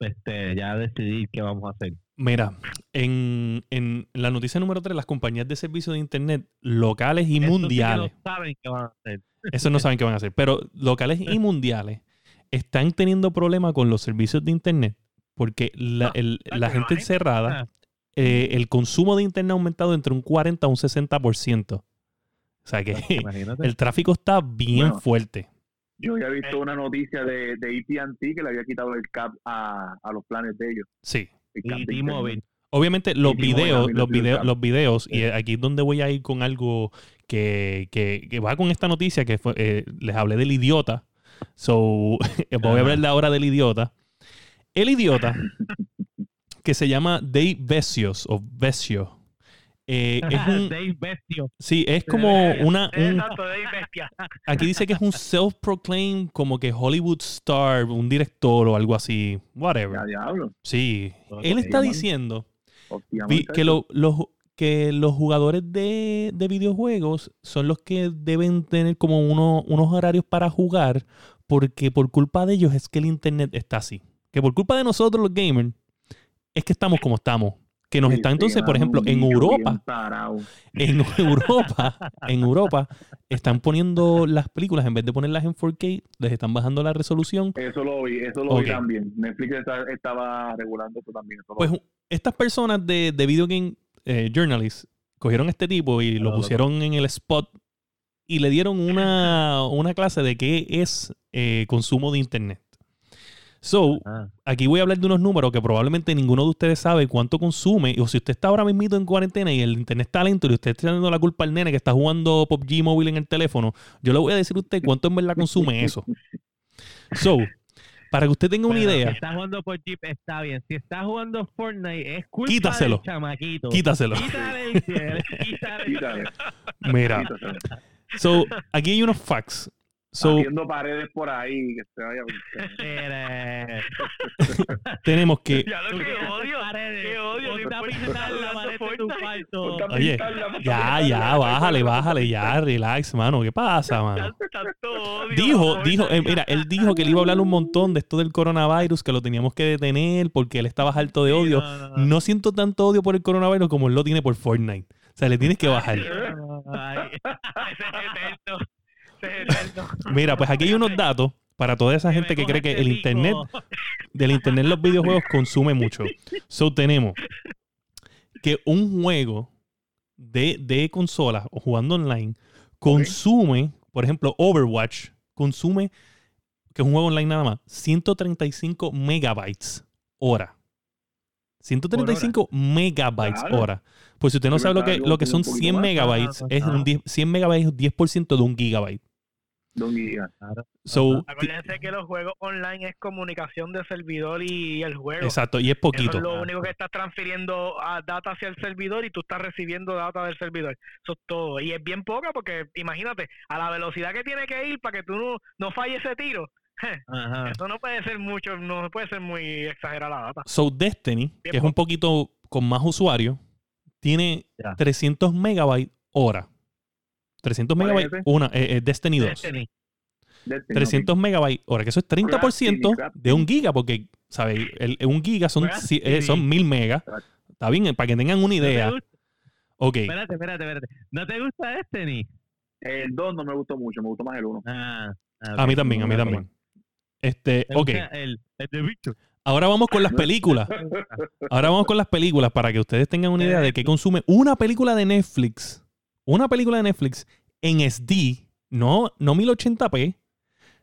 este, ya decidir qué vamos a hacer. Mira, en, en la noticia número 3, las compañías de servicio de internet locales y Eso sí que mundiales, no saben qué van a hacer. eso no saben qué van a hacer, pero locales y [laughs] mundiales están teniendo problemas con los servicios de internet porque la, el- la gente encerrada, eh, el consumo de internet ha aumentado entre un 40 a un 60%. O sea que [laughs] Imagínate. el tráfico está bien Bueno. fuerte. Yo había visto una noticia de, de AT&T que le había quitado el cap a, a los planes de ellos. Sí. Y T-Mobile. Obviamente los videos, los videos, los videos, y aquí es donde voy a ir con algo que, que, que va con esta noticia que fue, eh, les hablé del idiota. So, [laughs] voy a Ajá. hablarle ahora del idiota. El idiota, [laughs] que se llama Dave Vecios, o Vesio, eh, es un, Dave Bestio. sí, es como una, un, Exacto, bestia. aquí dice que es un self-proclaimed como que Hollywood star, un director o algo así, whatever. Diablo. Sí, él está mano. diciendo Vi- que, lo- los, que los jugadores de, de videojuegos son los que deben tener como uno- unos horarios para jugar porque por culpa de ellos es que el internet está así. Que por culpa de nosotros los gamers es que estamos como estamos. Que nos Sí, están sí, entonces, por ejemplo, en Europa, en [laughs] Europa, en Europa, están poniendo las películas, en vez de ponerlas en 4K, les están bajando la resolución. Eso lo vi, eso lo Ok. vi también. Netflix está- estaba regulando eso también. eso Pues estas personas de, de video game eh, journalists cogieron a este tipo y lo pusieron en el spot y le dieron una, una clase de qué es eh, consumo de internet. So, Ah, aquí voy a hablar de unos números que probablemente ninguno de ustedes sabe cuánto consume. O si usted está ahora mismo en cuarentena y el internet está lento y usted está dando la culpa al nene que está jugando PUBG móvil en el teléfono, yo le voy a decir a usted cuánto en verdad consume eso. [laughs] So, para que usted tenga una bueno, idea, Si está jugando por Jeep, está bien. Si está jugando Fortnite, es culpa Quítaselo. del chamaquito. quítaselo. Quítale quítale Quítale, Mira, quítale. so, aquí hay unos facts. So, Haciendo paredes por ahí, que se vaya. [laughs] [laughs] Tenemos que Ya lo que odio, pintar [laughs] la pared de tu cuarto. Oye, Ya, ya, bájale, bájale, ya, relax, mano. ¿Qué pasa, mano? Tanto odio. Dijo, dijo, eh, mira, él dijo que le iba a hablar un montón de esto del coronavirus, que lo teníamos que detener porque él estaba harto de odio. No, no, no. No siento tanto odio por el coronavirus como él lo tiene por Fortnite. O sea, le tienes que bajar. Ay, Ese es Mira, pues aquí hay unos datos para toda esa gente que cree que el internet, del internet los videojuegos [laughs] consume mucho. So tenemos que un juego de, de consolas o jugando online consume, por ejemplo, Overwatch consume, que es un juego online nada más, 135 megabytes hora. 135 megabytes Claro. hora. Pues si usted no sabe lo que, lo que son poquito 100 más. megabytes, es un ajá. 10 100 megabytes es 10% de un gigabyte. Don Giga. So, Acuérdense que los juegos online es comunicación de servidor y el juego. exacto, y es Eso poquito. es lo único que estás transfiriendo a data hacia el servidor y tú estás recibiendo data del servidor. Eso es todo. Y es bien poca porque imagínate, a la velocidad que tiene que ir para que tú no, no falles ese tiro. [laughs] Ajá. Eso no puede ser mucho, no puede ser muy exagerada la data. So, Destiny, Bien que es un poquito con más usuarios, tiene Ya. 300 megabytes hora. 300 ¿Cuál es megabytes, ese? una, eh, eh, Destiny 2. Destiny. Destiny, 300 megabytes hora, que eso es 30% Crafting, de un giga, porque, ¿sabes? El, un giga son, Crafting. ci- eh, son 1000 megas. Está bien, para que tengan una ¿No idea. gusta? Ok, Espérate, espérate, espérate. ¿No te gusta Destiny? El 2 no me gustó mucho, me gustó más el 1. Ah, ah, a mí también, a mí no, también. Este, ¿Te ok, El, el de bicho. ahora vamos con las películas. [laughs] Ahora vamos con las películas para que ustedes tengan una idea de qué consume una película de Netflix. Una película de Netflix en SD, no, no 1080p,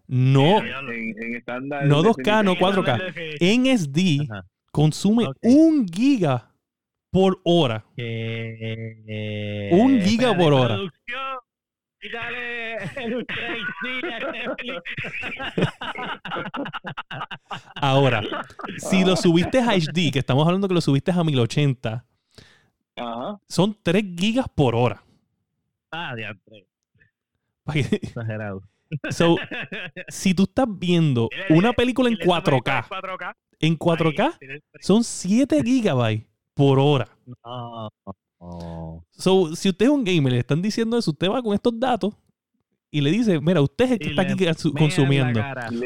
no, En, en estándar. No Destiny 2K, no tiene- 4K. en SD, Ajá. consume un giga por hora. Que- Un giga por hora. el. Ahora, si lo subiste a HD, que estamos hablando que lo subiste a 1080, Ajá. son 3 gigas por hora. Ah, diantre. Pa' que- [laughs] Exagerado. So, [laughs] si tú estás viendo una película en Y le sumas 4K, 4K. en 4K ahí, tienes- son 7 gigabytes por hora. No. So, si usted es un gamer y le están diciendo eso, usted va con estos datos y le dice, mira, usted es el que Y está aquí consumiendo.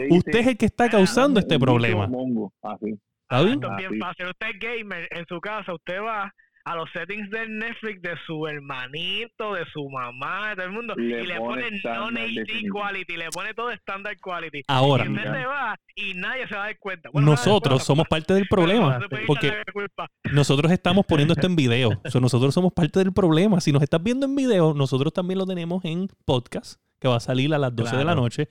Usted es el que está causando este "Un bicho problema. mongo", Así. ¿Está bien? Bien Ah, fácil. Usted es gamer en su casa, usted va a los settings del Netflix de su hermanito, de su mamá, de todo el mundo, Le y le pone estándar non-HD quality, le pone todo standard quality. Ahora, y usted se va y nadie se va a dar cuenta. Bueno, nosotros cuenta, somos parte del problema. Porque nosotros estamos poniendo esto en [laughs] video. So, nosotros somos parte del problema. Si nos estás viendo en video, nosotros también lo tenemos en podcast, que va a salir a las 12 de la noche.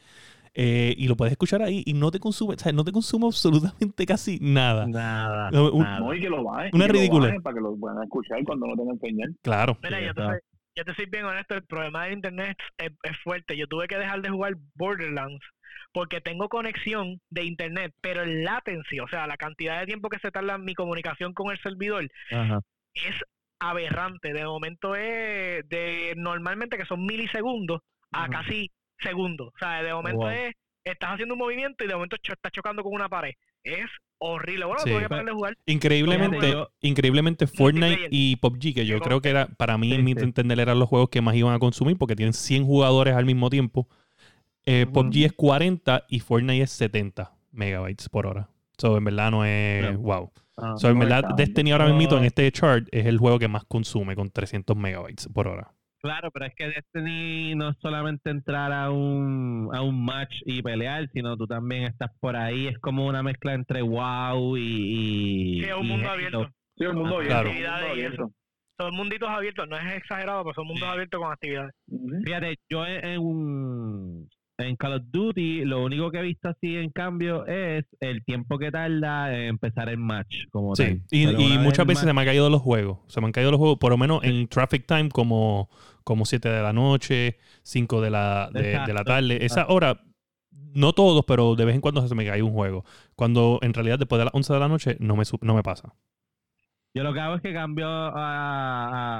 Eh, y lo puedes escuchar ahí y no te consume, o sea, no te consume [laughs] absolutamente casi nada. Nada. No, un- nada. No, y que lo bajen. Una ridícula. Para que lo puedan escuchar cuando no tengan señal. Claro. Mira, yo te, soy, yo te soy bien honesto, el problema del internet es, es fuerte. Yo tuve que dejar de jugar Borderlands porque tengo conexión de internet, pero el latency, o sea, la cantidad de tiempo que se tarda mi comunicación con el servidor Ajá. es aberrante. De momento es de normalmente que son milisegundos a casi segundos. O sea, de momento Wow. es estás haciendo un movimiento y de momento cho- estás chocando con una pared. Es horrible. Bueno, Sí. que parar de jugar. Increíblemente, yo- increíblemente Fortnite y PUBG, que yo creo que era, para mí, Sí, en mi sí. entender, eran los juegos que más iban a consumir porque tienen 100 jugadores al mismo tiempo. Eh. PUBG es 40 y Fortnite es 70 megabytes por hora. So, en verdad no es wow. Ah. So, en no verdad. Destiny ahora mismo en este chart es el juego que más consume con 300 megabytes por hora. Claro, pero es que Destiny no es solamente entrar a un, a un match y pelear, sino tú también estás por ahí. Es como una mezcla entre WoW y. y Sí, es un mundo abierto. Sí, un mundo abierto. claro. mundo y. Son munditos abiertos, no es exagerado, pero son mundos abiertos con actividades. Fíjate, yo en, en un- en Call of Duty lo único que he visto así en cambio es el tiempo que tarda en empezar el match. Como Sí, tal. y, y muchas veces se me han caído los juegos. Se me han caído los juegos, por lo menos en traffic time, como, como 7 de la noche, 5 de la, de, de la tarde. Esa hora, no todos, pero de vez en cuando se me cae un juego. Cuando en realidad después de las 11 de la noche no me, no me pasa. Yo lo que hago es que cambio a.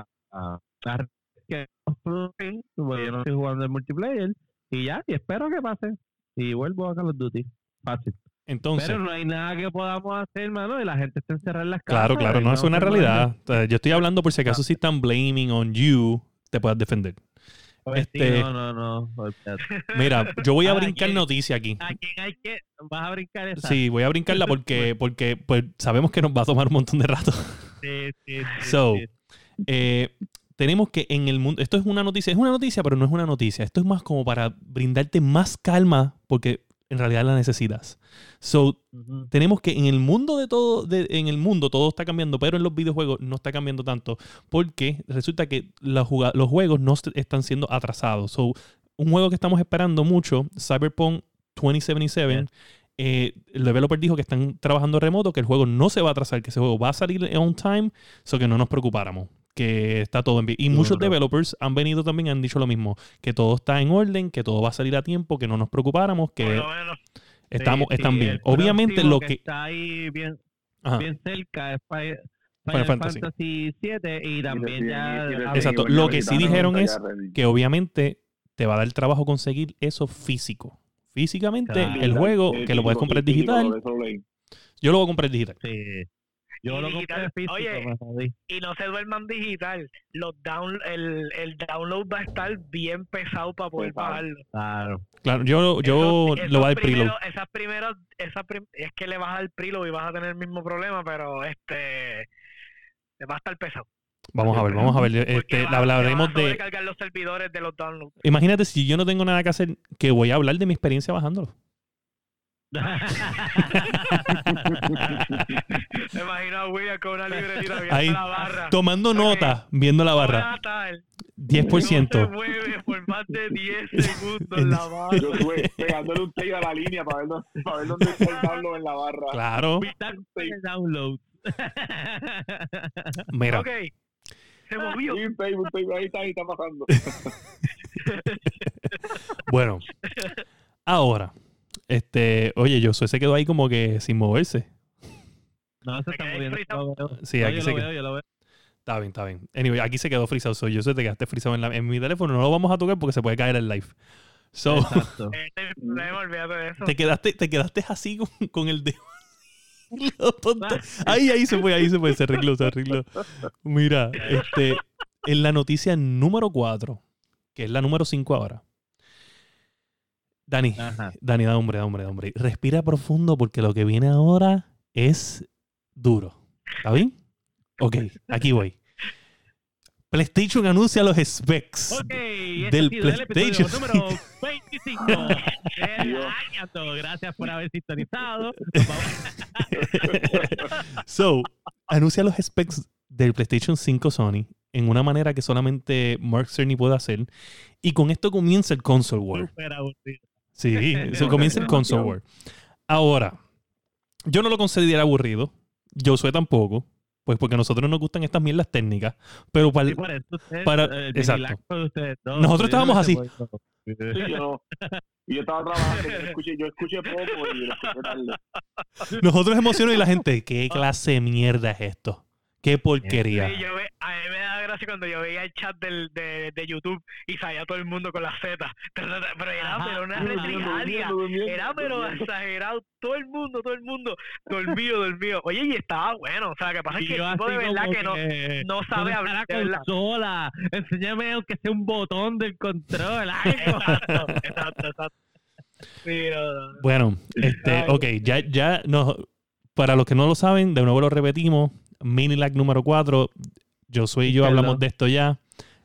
a, a, a- que porque yo no estoy jugando el multiplayer y ya, y espero que pase. Y vuelvo a Call of Duty. Fácil. Entonces, Pero no hay nada que podamos hacer, mano, y la gente está encerrada en las casas. claro, claro, no es una realidad. O sea, yo estoy hablando por si acaso si están blaming on you, te puedas defender. Pues este- no, no, no. [laughs] Mira, yo voy a brincar noticia aquí. ¿A quién hay que.? ¿Vas a brincar esa? Sí, voy a brincarla [laughs] porque, porque pues, sabemos que nos va a tomar un montón de rato. sí, sí. sí, [laughs] So, sí. Eh, tenemos que en el mundo, esto es una noticia, es una noticia, pero no es una noticia. Esto es más como para brindarte más calma, porque en realidad la necesitas. So, Ujú. tenemos que en el mundo de todo, de- en el mundo todo está cambiando, pero en los videojuegos no está cambiando tanto, porque resulta que la juga- los juegos no est- están siendo atrasados. So, un juego que estamos esperando mucho, Cyberpunk 2077, eh, el developer dijo que están trabajando remoto, que el juego no se va a atrasar, que ese juego va a salir on time, so que no nos preocupáramos. Que está todo en bien. Y muchos developers han venido también y han dicho lo mismo, que todo está en orden, que todo va a salir a tiempo, que no nos preocupáramos, que estamos, Sí, sí, están bien. Obviamente lo que que... está ahí bien, cerca es Fi- Final, Final Fantasy. Fantasy. 7 y también ya Exacto. Lo que sí dijeron es que obviamente te va a dar trabajo conseguir eso físico. Físicamente, Claro. el juego, que lo puedes comprar digital, yo lo voy a comprar digital. Sí. Yo Y lo digital, compré físico, oye, me jodí. Y no se duerman digital. Los down, el, el download va a estar bien pesado para poder Pesado. bajarlo. Claro. Claro, yo, yo Esos- lo voy a dar esos preload. Esas primeras, esas prim- es que le vas a dar preload y vas a tener el mismo problema, pero este va a estar pesado. Vamos a ver, vamos a ver. Este, va- hablaremos te va a de. sobrecargar los servidores de los downloads. Imagínate si yo no tengo nada que hacer, que voy a hablar de mi experiencia bajándolo. [laughs] Me imagino a William con una libretita viendo Ahí, la barra. Tomando nota, viendo la barra. Buena tal. 10%. No se mueve por más de 10 segundos la [laughs] barra. Yo estuve pegándole un tape a la línea para ver, dónde- para ver dónde está el download en la barra. Claro. Download. [laughs] Mira, Ok. Se movió. Sí, un tape, un tape, ahí está, ahí está pasando. bueno. Ahora, este, oye, yo se quedó ahí como que sin moverse. No, se está moviendo. Sí, No, aquí yo se lo quedó. veo, yo lo veo. Está bien, está bien. Anyway, aquí se quedó frisado. So, yo sé que te quedaste frisado en, la- en mi teléfono. No lo vamos a tocar porque se puede caer el live. So, Exacto. [laughs] Este te quedaste, te quedaste así con, con el dedo. [laughs] Lo tonto. Ahí, ahí se fue, ahí se fue, se arregló, se arregló. Mira, este, en la noticia número 4, que es la número 5 ahora. Dani, Ajá. Dani, da hombre, da hombre, da hombre. Respira profundo porque lo que viene ahora es duro. ¿Está bien? Ok, aquí voy. PlayStation anuncia los specs. Este Del PlayStation. número 25 del año. Gracias por haber sintonizado. [laughs] [laughs] So, anuncia los specs del PlayStation 5 Sony en una manera que solamente Mark Cerny puede hacer. Y con esto comienza el console war. Sí, [laughs] eso comienza el console war. Ahora, yo no lo considero aburrido. Yo soy tampoco. Pues porque a nosotros nos gustan estas mierdas técnicas. Pero para, Sí, por eso ustedes, para- eh, exacto. con dos. Nosotros estábamos no así. Sí, yo, y yo estaba trabajando, yo escuché, yo escuché poco y lo escuché tarde. nosotros emocionamos y la gente, ¿qué clase de mierda es esto? ¿Qué porquería? Sí, yo ve- a mí me da gracia cuando yo veía el chat del, de, de YouTube y salía todo el mundo con las Z. Pero era Ajá. pero una retrigalia. Era pero durmiendo. exagerado. Todo el mundo, todo el mundo dormido, dormido. Oye, y estaba bueno. O sea, que pasa es que el tipo de verdad que no, no sabe ¿dónde hablar. está de la verdad. consola? Enséñame aunque sea un botón del control. Exacto, exacto, exacto. Sí, no, no, no. Bueno, este, Ay. ok, ya, ya nos, para los que no lo saben, de nuevo lo repetimos, Minilag número 4, yo soy y yo Perdón. hablamos de esto ya.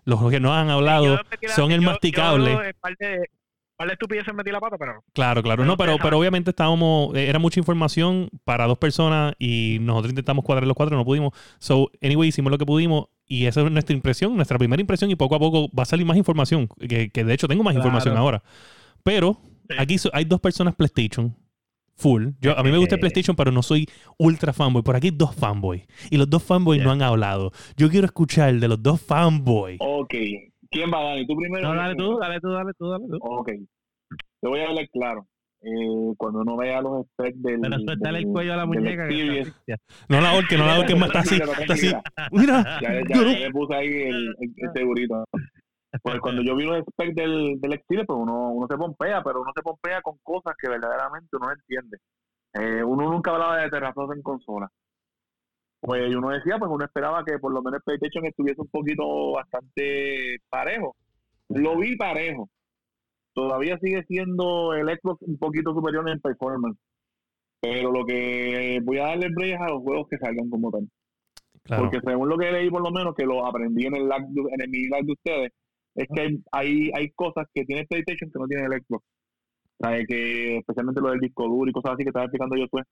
Los que no han hablado son el masticable. Par de, estupideces metí la pata, pero Claro, claro. No, pero, pero obviamente estábamos, eh, era mucha información para dos personas y nosotros intentamos cuadrar los cuatro, no pudimos. So, anyway, hicimos lo que pudimos y esa es nuestra impresión, nuestra primera impresión y poco a poco va a salir más información, que, que de hecho tengo más Claro. información ahora. Pero Sí. aquí so- hay dos personas PlayStation. Full. Yo, a mí me gusta el PlayStation, pero no soy ultra fanboy. Por aquí hay dos fanboys. Y los dos fanboys Yeah. no han hablado. Yo quiero escuchar de los dos fanboys. Ok. ¿Quién va, Dani? ¿Tú primero? No, dale tú, dale tú, dale tú, dale tú. Ok. Te voy a hablar claro. Eh, cuando uno vea los specs del... Pero suéltale el cuello a la muñeca que. No la orque, no la orque, más está así. Está así. Mira. Ya, ya, le puse ahí el, el, el segurito. Pues cuando yo vi los specs del, del Xperia, pues uno, uno se pompea, pero uno se pompea con cosas que verdaderamente uno no entiende. Eh, uno nunca hablaba de terrazos en consola. Pues uno decía, pues uno esperaba que por lo menos el PlayStation estuviese un poquito bastante parejo. Lo vi parejo. Todavía sigue siendo el Xbox un poquito superior en performance. Pero lo que voy a darle break es a los juegos que salgan como tal. Claro. Porque según lo que leí, por lo menos, que lo aprendí en el de- en el lag de ustedes, es que hay, hay, hay cosas que tiene PlayStation que no tiene el Xbox. O sea, que especialmente lo del disco duro y cosas así que estaba explicando yo pues.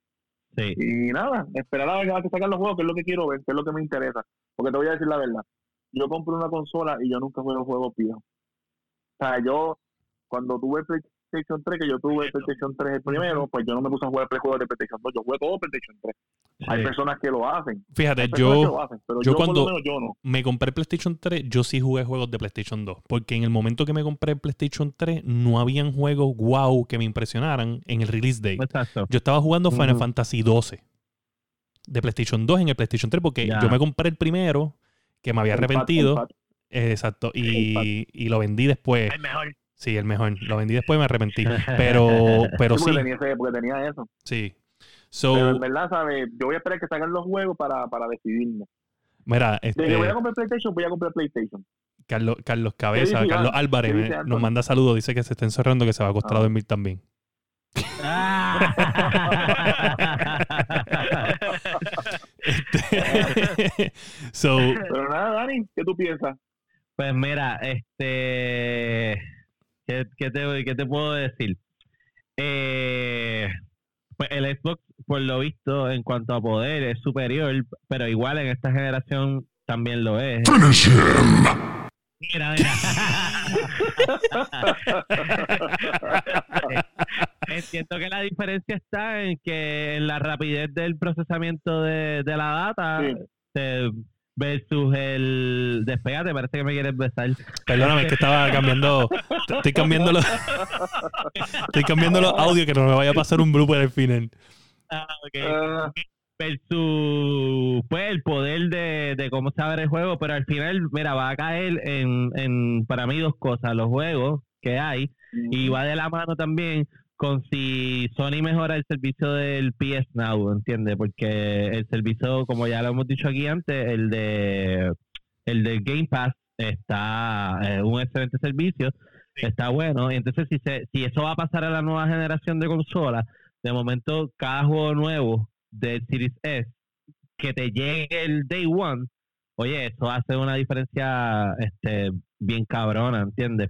Sí. Y nada, esperar a ver que sacan los juegos, que es lo que quiero ver, que es lo que me interesa. Porque te voy a decir la verdad. Yo compré una consola y yo nunca juego juegos viejos. O sea, yo, cuando tuve Play- PlayStation 3, que yo tuve el PlayStation 3 el primero, pues yo no me puse a jugar prejuegos de PlayStation 2, yo jugué todo PlayStation 3. Hay personas que lo hacen. Fíjate, yo, lo hacen, pero yo yo, cuando- yo no. me compré el PlayStation 3, yo sí jugué juegos de PlayStation 2. Porque en el momento que me compré el PlayStation 3, no habían juegos wow que me impresionaran en el release date. Exacto. Yo estaba jugando Final. Fantasy 12 de PlayStation 2 en el PlayStation 3 porque yo me compré el primero que me había El arrepentido. exacto. Y, y lo vendí después. El mejor. Sí, el mejor. Lo vendí después y me arrepentí. [laughs] Pero, pero Sí, sí, porque, tenía ese- porque tenía eso. sí. Pero So, en verdad, ¿sabes? Yo voy a esperar que salgan los juegos para, para decidirme. mira, De este, que voy a comprar PlayStation, voy a comprar PlayStation. Carlos, Carlos Cabeza, dice Carlos? Álvarez ¿Qué me- dice nos manda saludos. Dice que se está encerrando, que se va a acostar a Ah. dormir también. Este, [laughs] [laughs] so, Pero nada, Dani, ¿qué tú piensas? Pues mira, este. ¿Qué, qué te, qué te puedo decir? Eh, pues el Xbox, por lo visto, en cuanto a poder, es superior, pero igual en esta generación también lo es. Mira, mira. [laughs] Entiendo que la diferencia está en que en la rapidez del procesamiento de, de la data Sí. eh, versus el despegate, parece que me quieres besar. perdóname, es que estaba cambiando. Estoy cambiando los. Estoy cambiando los audios que no me vaya a pasar un blooper al final. Ah, ok. Ah, versus pues el poder de, de cómo saber el juego, pero al final, mira, va a caer en, en para mí dos cosas, los juegos que hay y va de la mano también con si Sony mejora el servicio del PS Now, ¿entiendes? Porque el servicio, como ya lo hemos dicho aquí antes, el de el del Game Pass está eh, un excelente servicio, está bueno, y entonces si se, si eso va a pasar a la nueva generación de consolas, de momento cada juego nuevo del Series S que te llegue el Day One, oye, eso hace una diferencia este bien cabrona, ¿entiendes?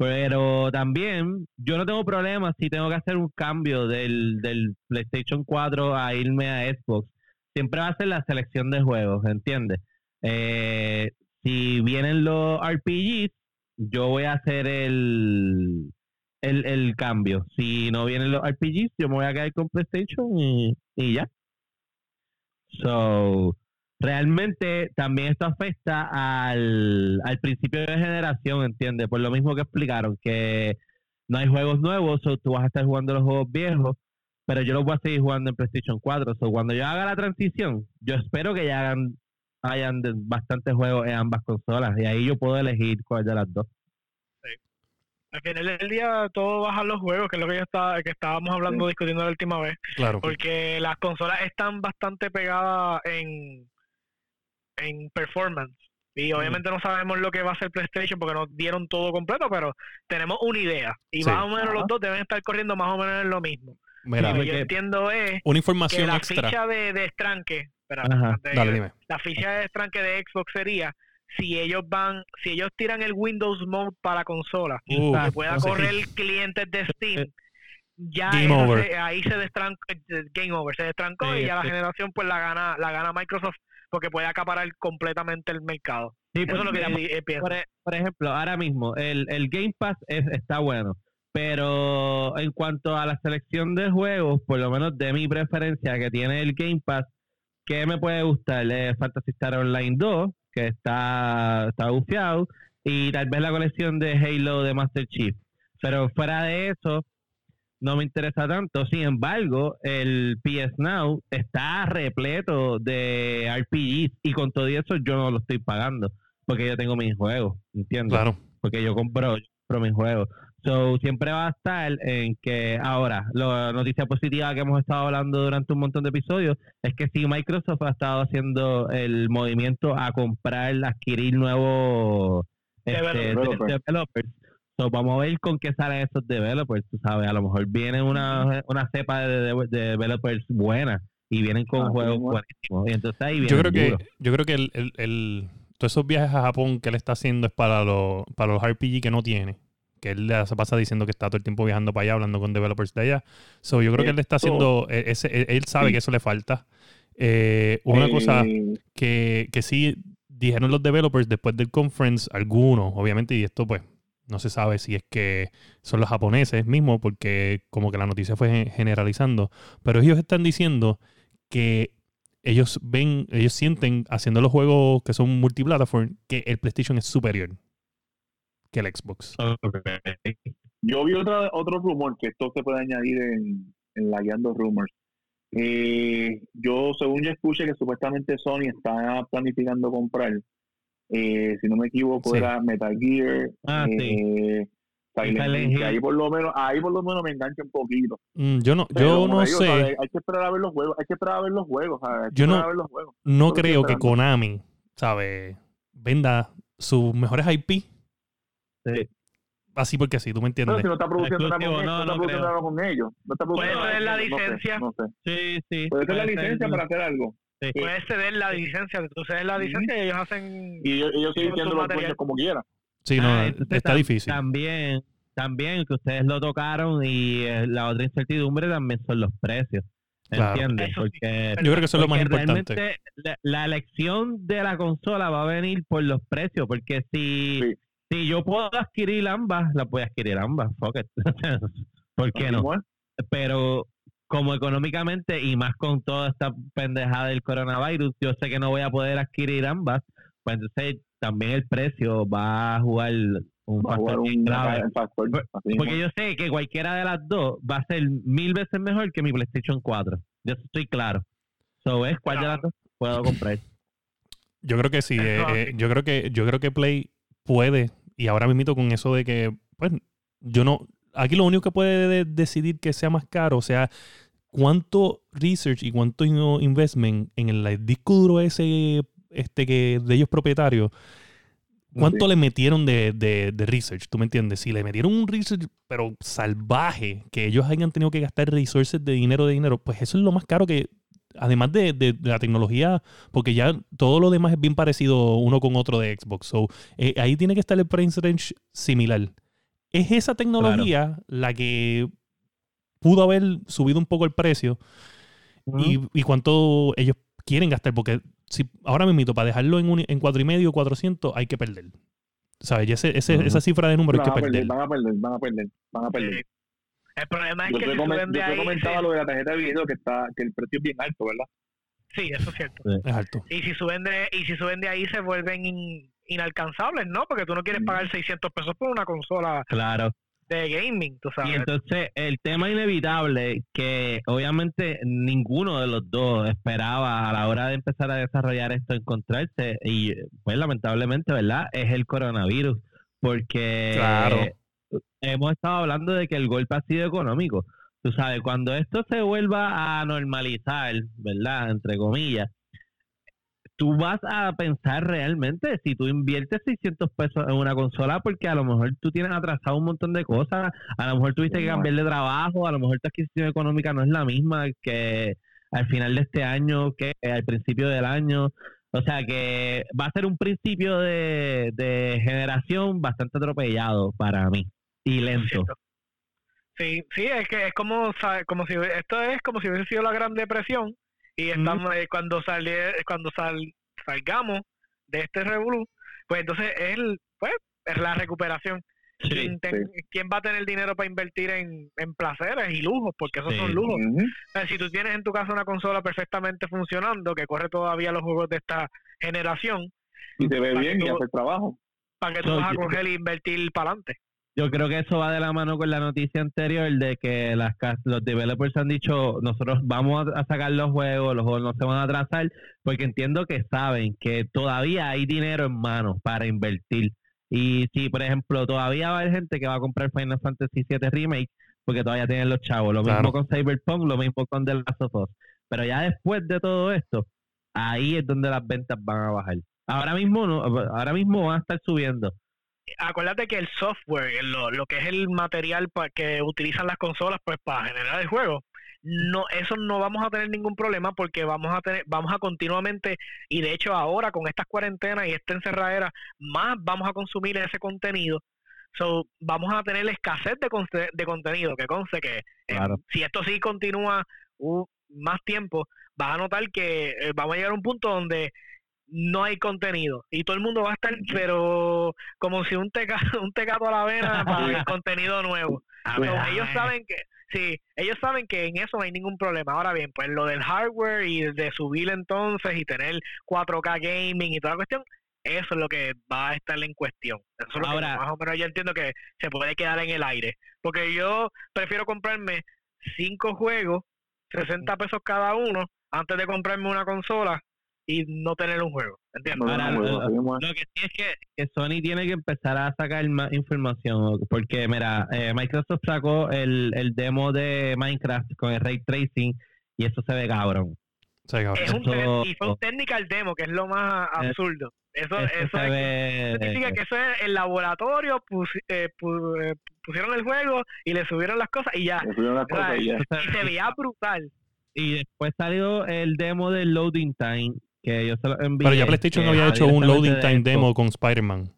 Pero también yo no tengo problema si tengo que hacer un cambio del, del PlayStation 4 a irme a Xbox. Siempre va a ser la selección de juegos, ¿entiendes? Eh, si vienen los RPGs, yo voy a hacer el, el, el cambio. Si no vienen los RPGs, yo me voy a quedar con PlayStation y, y ya. So, realmente también esto afecta al, al principio de generación, ¿entiendes? Por lo mismo que explicaron, que no hay juegos nuevos, o tú vas a estar jugando los juegos viejos, pero yo los voy a seguir jugando en PlayStation 4. So, cuando yo haga la transición, yo espero que ya hagan, hayan de- bastantes juegos en ambas consolas, y ahí yo puedo elegir cuál de las dos. Al final del día todo baja los juegos, que es lo que yo estaba, que estábamos hablando, discutiendo la última vez. Claro. Porque las consolas están bastante pegadas en, en performance. Y obviamente no sabemos lo que va a hacer PlayStation porque nos dieron todo completo, pero tenemos una idea. Y Sí. más o menos Ajá. los dos deben estar corriendo más o menos en lo mismo. Mira, lo que yo entiendo es una que información la extra. ficha de, de estranque, espera, Ajá. antes de- Dale, dime. la ficha de estranque de Xbox sería si ellos van, si ellos tiran el Windows Mode para consola, Uh, que pueda correr clientes de Steam, ya eso over. se- ahí se destrancó, game over, se destrancó Sí, y ya la generación pues la gana, la gana Microsoft porque puede acaparar completamente el mercado. Sí, Eso es lo que eh, por, por ejemplo, ahora mismo, el, el Game Pass es, está bueno, pero en cuanto a la selección de juegos, por lo menos de mi preferencia que tiene el Game Pass, ¿qué me puede gustar? Eh, Fantasy Star Online 2, que está, está bufiado, y tal vez la colección de Halo de Master Chief. Pero fuera de eso, no me interesa tanto. Sin embargo, el PS Now está repleto de RPGs y con todo eso yo no lo estoy pagando porque yo tengo mis juegos, ¿entiendes? Claro. Porque yo compro, yo compro mis juegos. So, siempre va a estar en que ahora, la noticia positiva que hemos estado hablando durante un montón de episodios es que si Microsoft ha estado haciendo el movimiento a comprar, adquirir nuevos este, Developers. de- developers, so, vamos a ver con qué salen esos developers, tú sabes, a lo mejor viene una, una cepa de, de- de developers buena y vienen con Así juegos mismo es. buenísimos. Y entonces ahí Yo creo que, yo creo que el, el- el- todos esos viajes a Japón que él está haciendo es para, los para los RPG que no tiene. Que él se pasa diciendo que está todo el tiempo viajando para allá, hablando con developers de allá. So, yo creo que él está haciendo, eh, ese, él- él sabe que eso le falta. Eh, una Eh, cosa que, que sí dijeron los developers después del conference, algunos, obviamente, y esto pues No se sabe si es que son los japoneses mismos, porque como que la noticia fue generalizando. Pero ellos están diciendo que ellos ven, ellos sienten haciendo los juegos que son multiplataform que el PlayStation es superior que el Xbox. Yo vi otra, otro rumor que esto se puede añadir en, en la guiando rumors. Eh, yo, según yo escuché que supuestamente Sony está planificando comprar, eh, si no me equivoco, era Metal Gear, Ah, eh, Silent Hill, que ahí por lo menos, ahí por lo menos me engancha un poquito. Mm, yo no, Pero yo no digo, sé, ¿sabes? Hay que esperar a ver los juegos, hay que esperar a ver los juegos, ¿sabes? Yo no- esperar a ver los juegos. no creo que Konami, ¿sabe? Venda sus mejores IP Sí. así porque sí, tú me Pero entiendes. si no está produciendo nada con ellos, no, no, está no produciendo creo. nada con ellos. No está Puede produciendo nada ser la con ellos, no sé, licencia. No sé, Sí, sí. Puede ser la puede licencia para hacer algo. Sí. Puedes ceder la licencia, tú cedes la licencia y ellos hacen... Y ellos, ellos siguen siendo los dueños como quieran. Sí, no, Ah, entonces está difícil. También, también que ustedes lo tocaron y eh, la otra incertidumbre también son los precios. Claro. ¿Entiendes? Porque, Yo creo que eso es lo más importante. realmente La, la elección de la consola va a venir por los precios, porque si, Sí. si yo puedo adquirir ambas, las voy a adquirir ambas. Fuck it. [laughs] ¿Por qué no? Pero como económicamente y más con toda esta pendejada del coronavirus, yo sé que no voy a poder adquirir ambas, pues entonces también el precio va a jugar un Va a factor jugar bien un factor. Porque yo sé que cualquiera de las dos va a ser mil veces mejor que mi PlayStation 4. Yo estoy claro. So, es cuál de las dos puedo comprar. [laughs] Yo creo que sí. Eh, eh, yo creo que yo creo que Play puede y ahora mismo con eso de que pues yo no aquí lo único que puede de- decidir que sea más caro, o sea, cuánto research y cuánto in- investment en el disco duro ese este que de ellos propietarios ¿Cuánto Sí. le metieron de, de- de research? ¿Tú me entiendes? Si le metieron un research, pero salvaje, que ellos hayan tenido que gastar resources de dinero, de dinero, pues eso es lo más caro que, además de, de- de la tecnología, porque ya todo lo demás es bien parecido uno con otro de Xbox. So, eh, ahí tiene que estar el price range similar. Es esa tecnología la que pudo haber subido un poco el precio y, y cuánto ellos quieren gastar, porque si ahora mismo para dejarlo en, un, en cuatro y medio, 400, hay que perder. ¿Sabes? Y ese, ese- Ujú. esa cifra de número hay van, que a perder, perder. van a perder, van a perder, van a perder. Sí. El problema es Yo que te, si comen- yo te ahí... comentaba sí, lo de la tarjeta de video que está que el precio es bien alto, ¿verdad? sí, eso es cierto. Es alto. Y si suben de, y si suben de ahí se vuelven in- inalcanzables, ¿no? Porque tú no quieres Mm. pagar 600 pesos por una consola Claro. de gaming, tú Y sabes. entonces el tema inevitable que obviamente ninguno de los dos esperaba a la hora de empezar a desarrollar esto encontrarse y pues lamentablemente, ¿verdad? Es el coronavirus porque Claro. hemos estado hablando de que el golpe ha sido económico. Tú sabes, cuando esto se vuelva a normalizar, ¿verdad? Entre comillas, tú vas a pensar realmente si tú inviertes 600 pesos en una consola porque a lo mejor tú tienes atrasado un montón de cosas, a lo mejor tuviste que cambiar de trabajo, a lo mejor tu adquisición económica no es la misma que al final de este año, que al principio del año. O sea que va a ser un principio de, de generación bastante atropellado para mí y lento. Sí, sí, es que es como, como si esto es como si hubiese sido la Gran Depresión y estamos eh, cuando sali- cuando sal, salgamos de este revolú, pues entonces es el, pues es la recuperación. Sí, ¿Quién, te- quién va a tener dinero para invertir en, en placeres y lujos? Porque esos Sí. son lujos. Ujú. O sea, si tú tienes en tu casa una consola perfectamente funcionando, que corre todavía los juegos de esta generación, Y se ve bien y hace el trabajo. ¿para que tú No, vas a coger e invertir para adelante? Yo creo que eso va de la mano con la noticia anterior de que las los developers han dicho nosotros vamos a, a sacar los juegos, los juegos no se van a atrasar, porque entiendo que saben que todavía hay dinero en mano para invertir. Y si, por ejemplo, todavía va a haber gente que va a comprar Final Fantasy VII Remake porque todavía tienen los chavos. Lo Claro. mismo con Cyberpunk, lo mismo con The Last of Us. Pero ya después de todo esto, ahí es donde las ventas van a bajar. Ahora mismo no, ahora mismo van a estar subiendo. Acuérdate que el software, lo, lo que es el material pa- que utilizan las consolas pues para generar el juego, no eso no vamos a tener ningún problema porque vamos a tener vamos a continuamente y de hecho ahora con estas cuarentenas y esta encerradera más vamos a consumir ese contenido. So, vamos a tener escasez de, conte- de contenido, que conste que eh, Claro. si esto sí continúa uh, más tiempo, vas a notar que eh, vamos a llegar a un punto donde no hay contenido. Y todo el mundo va a estar pero como si un teca [laughs] un tecato a la vena [laughs] para el contenido nuevo. Ellos saben que sí ellos saben que en eso no hay ningún problema. Ahora bien pues lo del hardware y de subir entonces y tener 4K gaming y toda la cuestión eso es lo que va a estar en cuestión. Eso es lo Ahora- que más o menos yo entiendo que se puede quedar en el aire. Porque yo prefiero comprarme cinco juegos 60 pesos cada uno antes de comprarme una consola y no tener un juego ¿entiendes? No, Ahora, no, lo- no, seguimos. Lo que sí es que, que Sony tiene que empezar a sacar más información, porque mira, eh, Microsoft sacó el, el demo de Minecraft con el ray tracing y eso se ve cabrón. Sea, cabrón. Es un Eso- y fue un technical demo, que es lo más absurdo. Eso, Eso, eso es, ve... eso significa que eso es el laboratorio, eh, eh, pusieron el juego y le subieron las cosas y ya. Le subieron las cosas y ya. eso se- Y se veía brutal. y después salió el demo del loading time, que yo se lo envié. Pero ya PlayStation había hecho un loading time demo con Spider-Man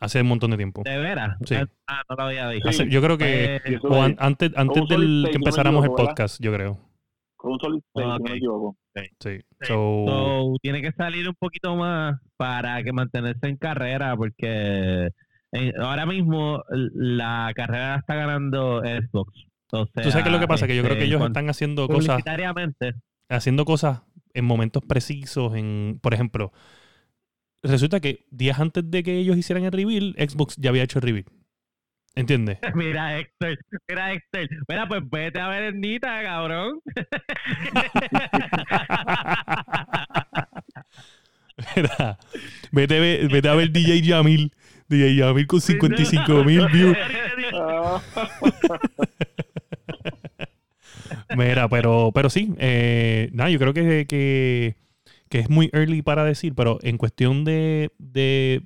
hace un montón de tiempo. ¿De veras? Sí. Ah, no lo había visto. Hace- yo creo que Eh, eso o an- antes, antes del state, que empezáramos el podcast, yo creo. Con un solid state, no Ok. me equivoco. Sí. Sí. So, So, tiene que salir un poquito más para que mantenerse en carrera, porque eh, ahora mismo la carrera la está ganando Xbox. O ¿Tú sabes qué es lo que pasa? Que yo creo que este, ellos están haciendo cosas, haciendo cosas en momentos precisos. En, por ejemplo, resulta que días antes de que ellos hicieran el reveal, Xbox ya había hecho el reveal. ¿Entiendes? [laughs] Mira, Héctor, mira, Héctor. Mira, pues vete a ver Ernita, cabrón. [laughs] Mira, vete, a ver- vete a ver DJ Yamil. DJ Yamil con 55 mil views. [laughs] Mira, pero, pero sí, eh, nada, yo creo que, que, que es muy early para decir, pero en cuestión de, de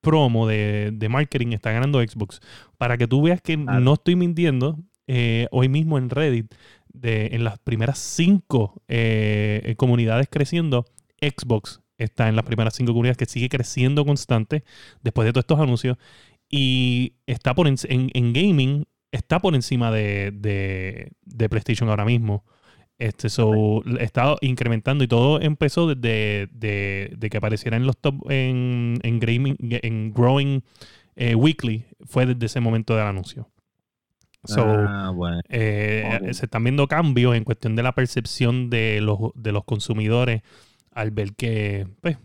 promo, de, de marketing, está ganando Xbox. Para que tú veas que Claro. no estoy mintiendo, eh, hoy mismo en Reddit, de, en las primeras cinco eh, comunidades creciendo, Xbox está en las primeras cinco comunidades que sigue creciendo constante después de todos estos anuncios y está por en, en- en gaming está por encima de, de- de PlayStation ahora mismo. Este, so, está incrementando y todo empezó desde de, de que apareciera en los top en, en, gaming, en Growing eh, Weekly. Fue desde ese momento del anuncio. So, ah, bueno. eh. Se están viendo cambios en cuestión de la percepción de los, de los consumidores al ver que, pues,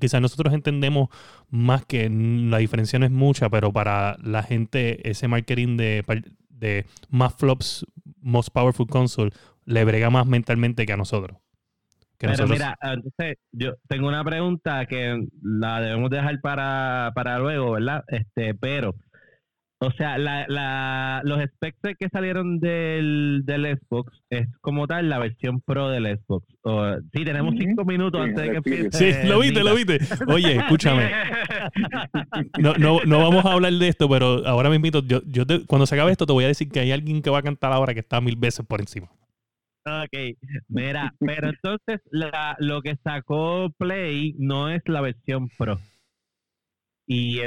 quizás nosotros entendemos más que la diferencia no es mucha, pero para la gente ese marketing de, de más flops, most powerful console, le brega más mentalmente que a nosotros. Que Pero nosotros mira, entonces yo tengo una pregunta que la debemos dejar para, para luego, ¿verdad? Este, pero, o sea, la, la, los specs que salieron del, del Xbox es como tal la versión pro del Xbox. O, sí, tenemos cinco minutos Sí, antes de que empiece. Sí, lo viste, lo viste. Oye, escúchame. No, no, no vamos a hablar de esto, pero ahora mismo, yo, yo te- cuando se acabe esto, te voy a decir que hay alguien que va a cantar ahora que está mil veces por encima. Ok, mira, pero entonces la, lo que sacó Play no es la versión pro. Y,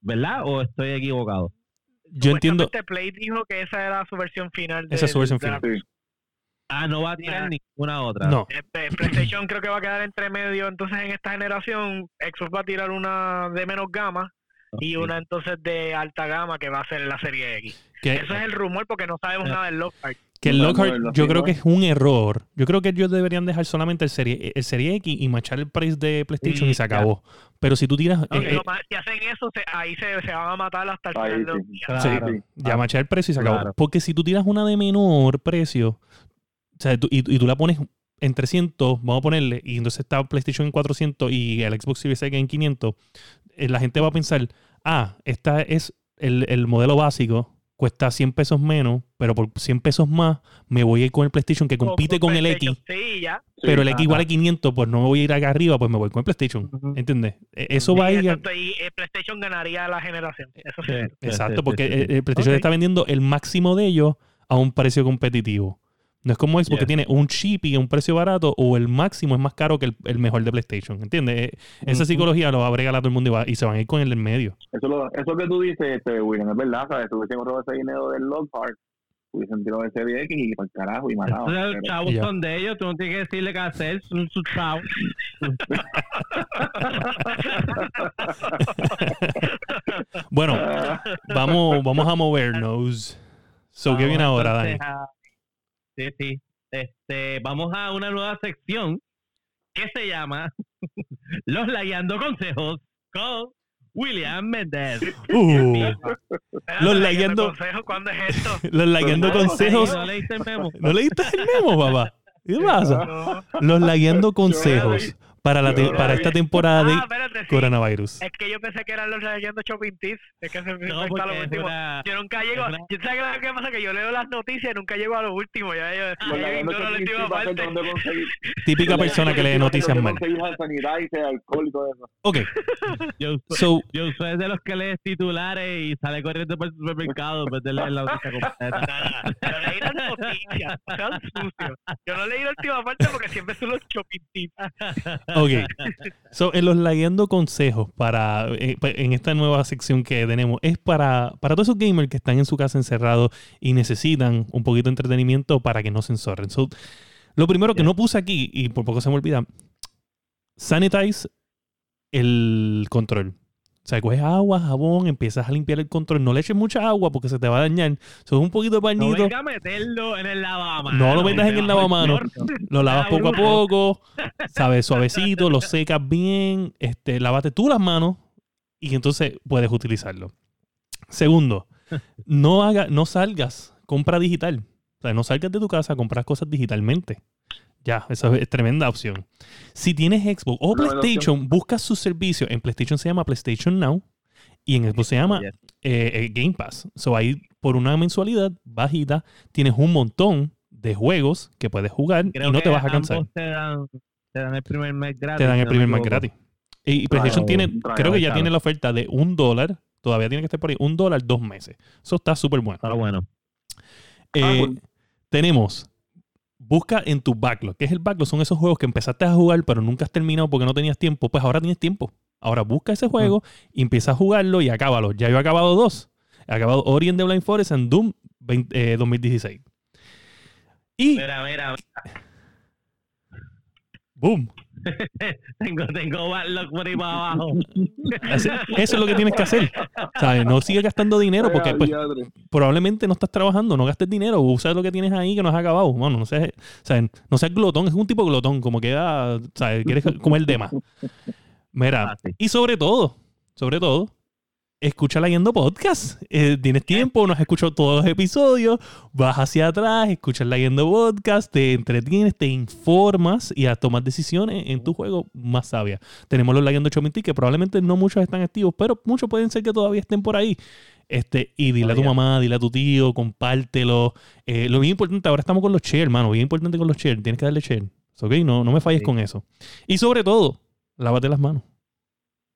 ¿verdad? ¿O estoy equivocado? Yo entiendo. Play dijo que esa era su versión final. Esa es su versión de la- sí. Ah, no va a tirar Ah. ninguna otra. No. Eh, PlayStation creo que va a quedar entre medio, entonces en esta generación Xbox va a tirar una de menos gama y una entonces de alta gama que va a ser la serie X. Eso es el rumor porque no sabemos Eh. nada del Lockhart. Que el No, Lockhart, no, yo creo que es un error. Yo creo que ellos deberían dejar solamente el Serie, el serie X y machar el price de PlayStation Sí, y se ya. acabó. Pero si tú tiras. No, eh, eh, más- si hacen eso, se- ahí se, se van a matar hasta el Ahí final de los sí. días. Claro. Sí, sí. ya machar el precio y se acabó. Claro. Porque si tú tiras una de menor precio, o sea, tú- y, y tú la pones en 300, vamos a ponerle, y entonces está PlayStation en 400 y el Xbox Series X en 500, eh, la gente va a pensar, ah, esta es el, el modelo básico, cuesta 100 pesos menos, pero por 100 pesos más me voy a ir con el PlayStation que compite con el X. Sí, ya. Sí. pero el X ajá. vale 500, pues no me voy a ir acá arriba, pues me voy con el PlayStation. Ujú. ¿Entiendes? E- Eso va a ir... a- exacto, y eh, PlayStation ganaría la generación. Eso sí. Exacto, sí, porque sí, el- sí. el PlayStation está vendiendo el máximo de ellos a un precio competitivo. No es como Xbox que Yeah. tiene un cheap y un precio barato o el máximo es más caro que el, el mejor de PlayStation. ¿Entiendes? Eh, Esa psicología lo va a bregar a todo el mundo y, va- y se van a ir con el en medio. Eso, lo, eso que tú dices, este, William, es verdad, ¿sabes? Si hubiesen ahorrado ese dinero del Lockhart, hubiesen tirado ese BX y para el carajo y matado. Los Pero- chavos son de ellos, tú no tienes que decirle qué hacer, son sus chavos. [laughs] Bueno, vamos, vamos a movernos. So, ¿qué viene ahora, Dani? entonces a- Sí, sí. Este, vamos a una nueva sección que se llama [laughs] Los Lagueando Consejos con William Méndez. [laughs] Uh, Los leyendo lagueando- consejos, ¿Cuándo es esto? [laughs] los lagueando no, consejos. ¿No leíste el memo? ¿No leíste el memo, papá? ¿Qué pasa? No. Los lagueando consejos para, la te- para esta temporada de Ah, espérate, sí. coronavirus. Es que yo pensé que eran los leyendo shopping tips. Es que se me No, está lo último. una- Yo nunca llego. una- Yo sabes lo que pasa que yo leo las noticias y nunca llego a lo último. Ya yo, los yo ignoro la última parte. donde conseguir- [laughs] Típica persona que lee noticias mal. Ok, [laughs] Yo, so, yo soy de los que lee titulares y sale corriendo por el supermercado en vez de leer la noticia completa. Yo leí las noticias. Sean sucios. Yo no leí la última parte porque siempre son los shopping tips. Ok. So, en los lagueando consejos para eh, en esta nueva sección que tenemos es para, para todos esos gamers que están en su casa encerrados y necesitan un poquito de entretenimiento para que no se enzorren. So, lo primero que no puse aquí y por poco se me olvida, sanitize el control. O sea, coges agua, jabón, empiezas a limpiar el control. No le eches mucha agua porque se te va a dañar. So, un poquito de No pañito. venga a meterlo en el lavamanos. No lo metas en el lavamanos. Lo [laughs] lavas poco a poco, [laughs] sabes, suavecito, lo secas bien, este, lávate tú las manos y entonces puedes utilizarlo. Segundo, no haga, no salgas, compra digital. O sea, no salgas de tu casa a comprar cosas digitalmente. Ya, esa es tremenda opción. Si tienes Xbox o PlayStation, busca sus servicios. En PlayStation se llama PlayStation Now y en Xbox se llama eh, eh, Game Pass. So ahí por una mensualidad bajita tienes un montón de juegos que puedes jugar Creo y no te vas a cansar. Te dan, te dan el primer mes gratis. Te dan el primer me mes gratis. Y, PlayStation tiene, creo que ya claro. tiene la oferta de un dólar. Todavía tiene que estar por ahí. Un dólar, dos meses. Eso está súper bueno. Está bueno. Eh, cool. Tenemos. Busca en tu backlog. ¿Qué es el backlog? Son esos juegos que empezaste a jugar, pero nunca has terminado porque no tenías tiempo. Pues ahora tienes tiempo. Ahora busca ese juego y empieza a jugarlo y acábalo. Ya yo he acabado dos. He acabado Ori and the Blind Forest en Doom 20 eh, 2016. Y Mira, mira. Boom. [laughs] tengo, tengo backlog por ahí para abajo. Eso es lo que tienes que hacer. ¿Sabes? No sigas gastando dinero porque pues, probablemente no estás trabajando, no gastes dinero, usa lo que tienes ahí que no has acabado. Bueno, no seas, ¿sabes? No seas glotón, es un tipo glotón, como queda, ¿sabes? Quieres comer de más. Mira, Ah, sí. y sobre todo, sobre todo, escucha leyendo podcast. Eh, tienes tiempo, no has escuchado todos los episodios, vas hacia atrás, escuchas leyendo podcast, te entretienes, te informas y a tomar decisiones en tu juego más sabias. Tenemos los leyendo Chominti que probablemente no muchos están activos, pero muchos pueden ser que todavía estén por ahí. Este, y dile a tu mamá, dile a tu tío, compártelo. Eh, lo bien importante, ahora estamos con los share, hermano. Bien importante con los share. Tienes que darle share. ¿Ok? No, no me falles Sí. con eso. Y sobre todo, lávate las manos.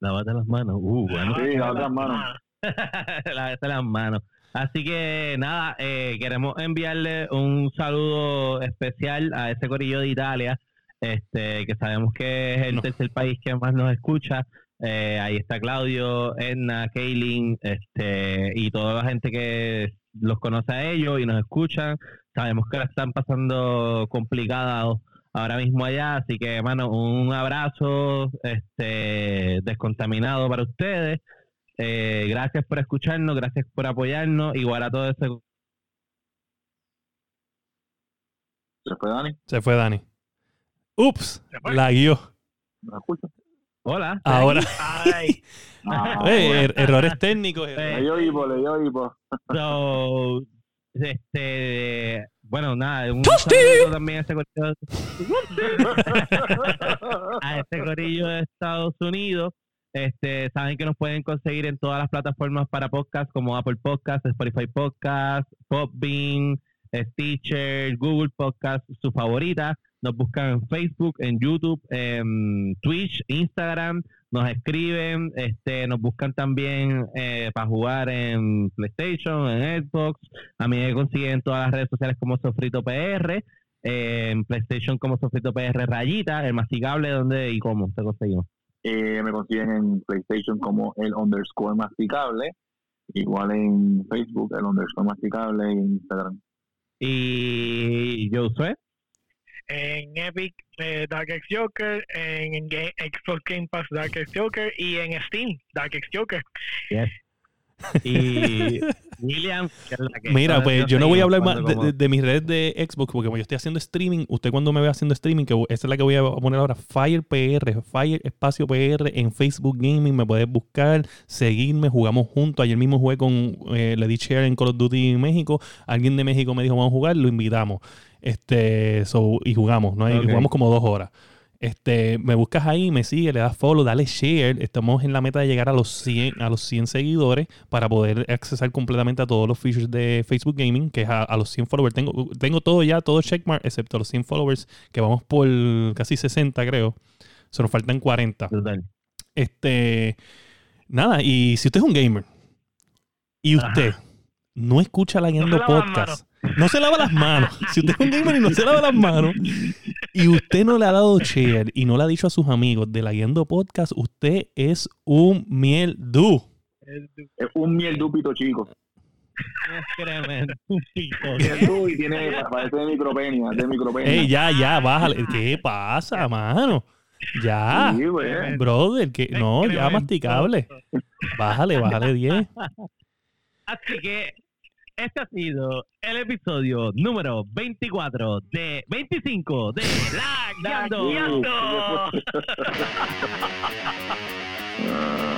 Lávate las manos. Uh, bueno. Sí, las otras manos. [laughs] Lávate las manos. Así que nada, eh, queremos enviarle un saludo especial a ese corillo de Italia, este, que sabemos que es el No. tercer país que más nos escucha. Eh, ahí está Claudio, Edna, Kaylin, este, y toda la gente que los conoce a ellos y nos escuchan. Sabemos que la están pasando complicados ahora mismo allá, así que, hermano, un abrazo este, descontaminado para ustedes. Eh, gracias por escucharnos, gracias por apoyarnos, igual a todo ese ¿Se fue Dani? Se fue Dani. Ups, fue. la guió. Hola. Ahora, [laughs] Ay, [laughs] Ah, [laughs] bueno. er- errores técnicos. Le dio hipo, le dio hipo. So, este, bueno, nada, un saludo también a corillo, [laughs] a ese corillo de Estados Unidos. Este, saben que nos pueden conseguir en todas las plataformas para podcast como Apple Podcast, Spotify Podcast, Podbean, Stitcher, Google Podcast, su favorita. Nos buscan en Facebook, en YouTube, en Twitch, Instagram, nos escriben, este, nos buscan también eh, para jugar en PlayStation, en Xbox. A mí me consiguen en todas las redes sociales como Sofrito PR, eh, en PlayStation como Sofrito PR Rayita, el masticable, ¿dónde y cómo te conseguimos? Eh, me consiguen en PlayStation como el underscore masticable. Igual en Facebook, el underscore masticable y en Instagram. Y Josué. En Epic eh, Dark X Joker, en, en Ga- Xbox Game Pass Dark X Joker y en Steam Dark X Joker. Yes. [laughs] Y William, que es la que Mira, pues yo no voy a hablar más de, cuando de- de mis redes de Xbox porque como yo estoy haciendo streaming, usted cuando me ve haciendo streaming, que esa es la que voy a poner ahora, Fire PR, Fire Espacio PR en Facebook Gaming, me puedes buscar, seguirme, jugamos juntos. Ayer mismo jugué con, eh, le di share en Call of Duty México, alguien de México me dijo vamos a jugar, lo invitamos. Este, so, y jugamos, ¿no? Y jugamos como dos horas. Este, me buscas ahí, me sigue, le das follow, dale share. Estamos en la meta de llegar a los 100, a los 100 seguidores para poder accesar completamente a todos los features de Facebook Gaming, que es a, a los 100 followers. Tengo, tengo todo ya, todo checkmark, excepto los 100 followers, que vamos por casi 60, creo. Se nos faltan 40. Brutal. Este, nada, y si usted es un gamer y usted Ajá. No escucha la Guiando las Podcast, no se lava las manos. [laughs] Si usted es un gamer y no se lava las manos y usted no le ha dado share y no le ha dicho a sus amigos de la Guiando Podcast, usted es un mieldu. Es un mieldúpito chico. Mieldú y tiene, parece de micropenia, de micropenia. Ey, ya, ya, bájale. ¿Qué pasa, mano? Ya. Sí, pues. Brother, que no, ya masticable. Bájale, bájale 10. Así que este ha sido el episodio número 24 de 25 de La Guiando. [laughs]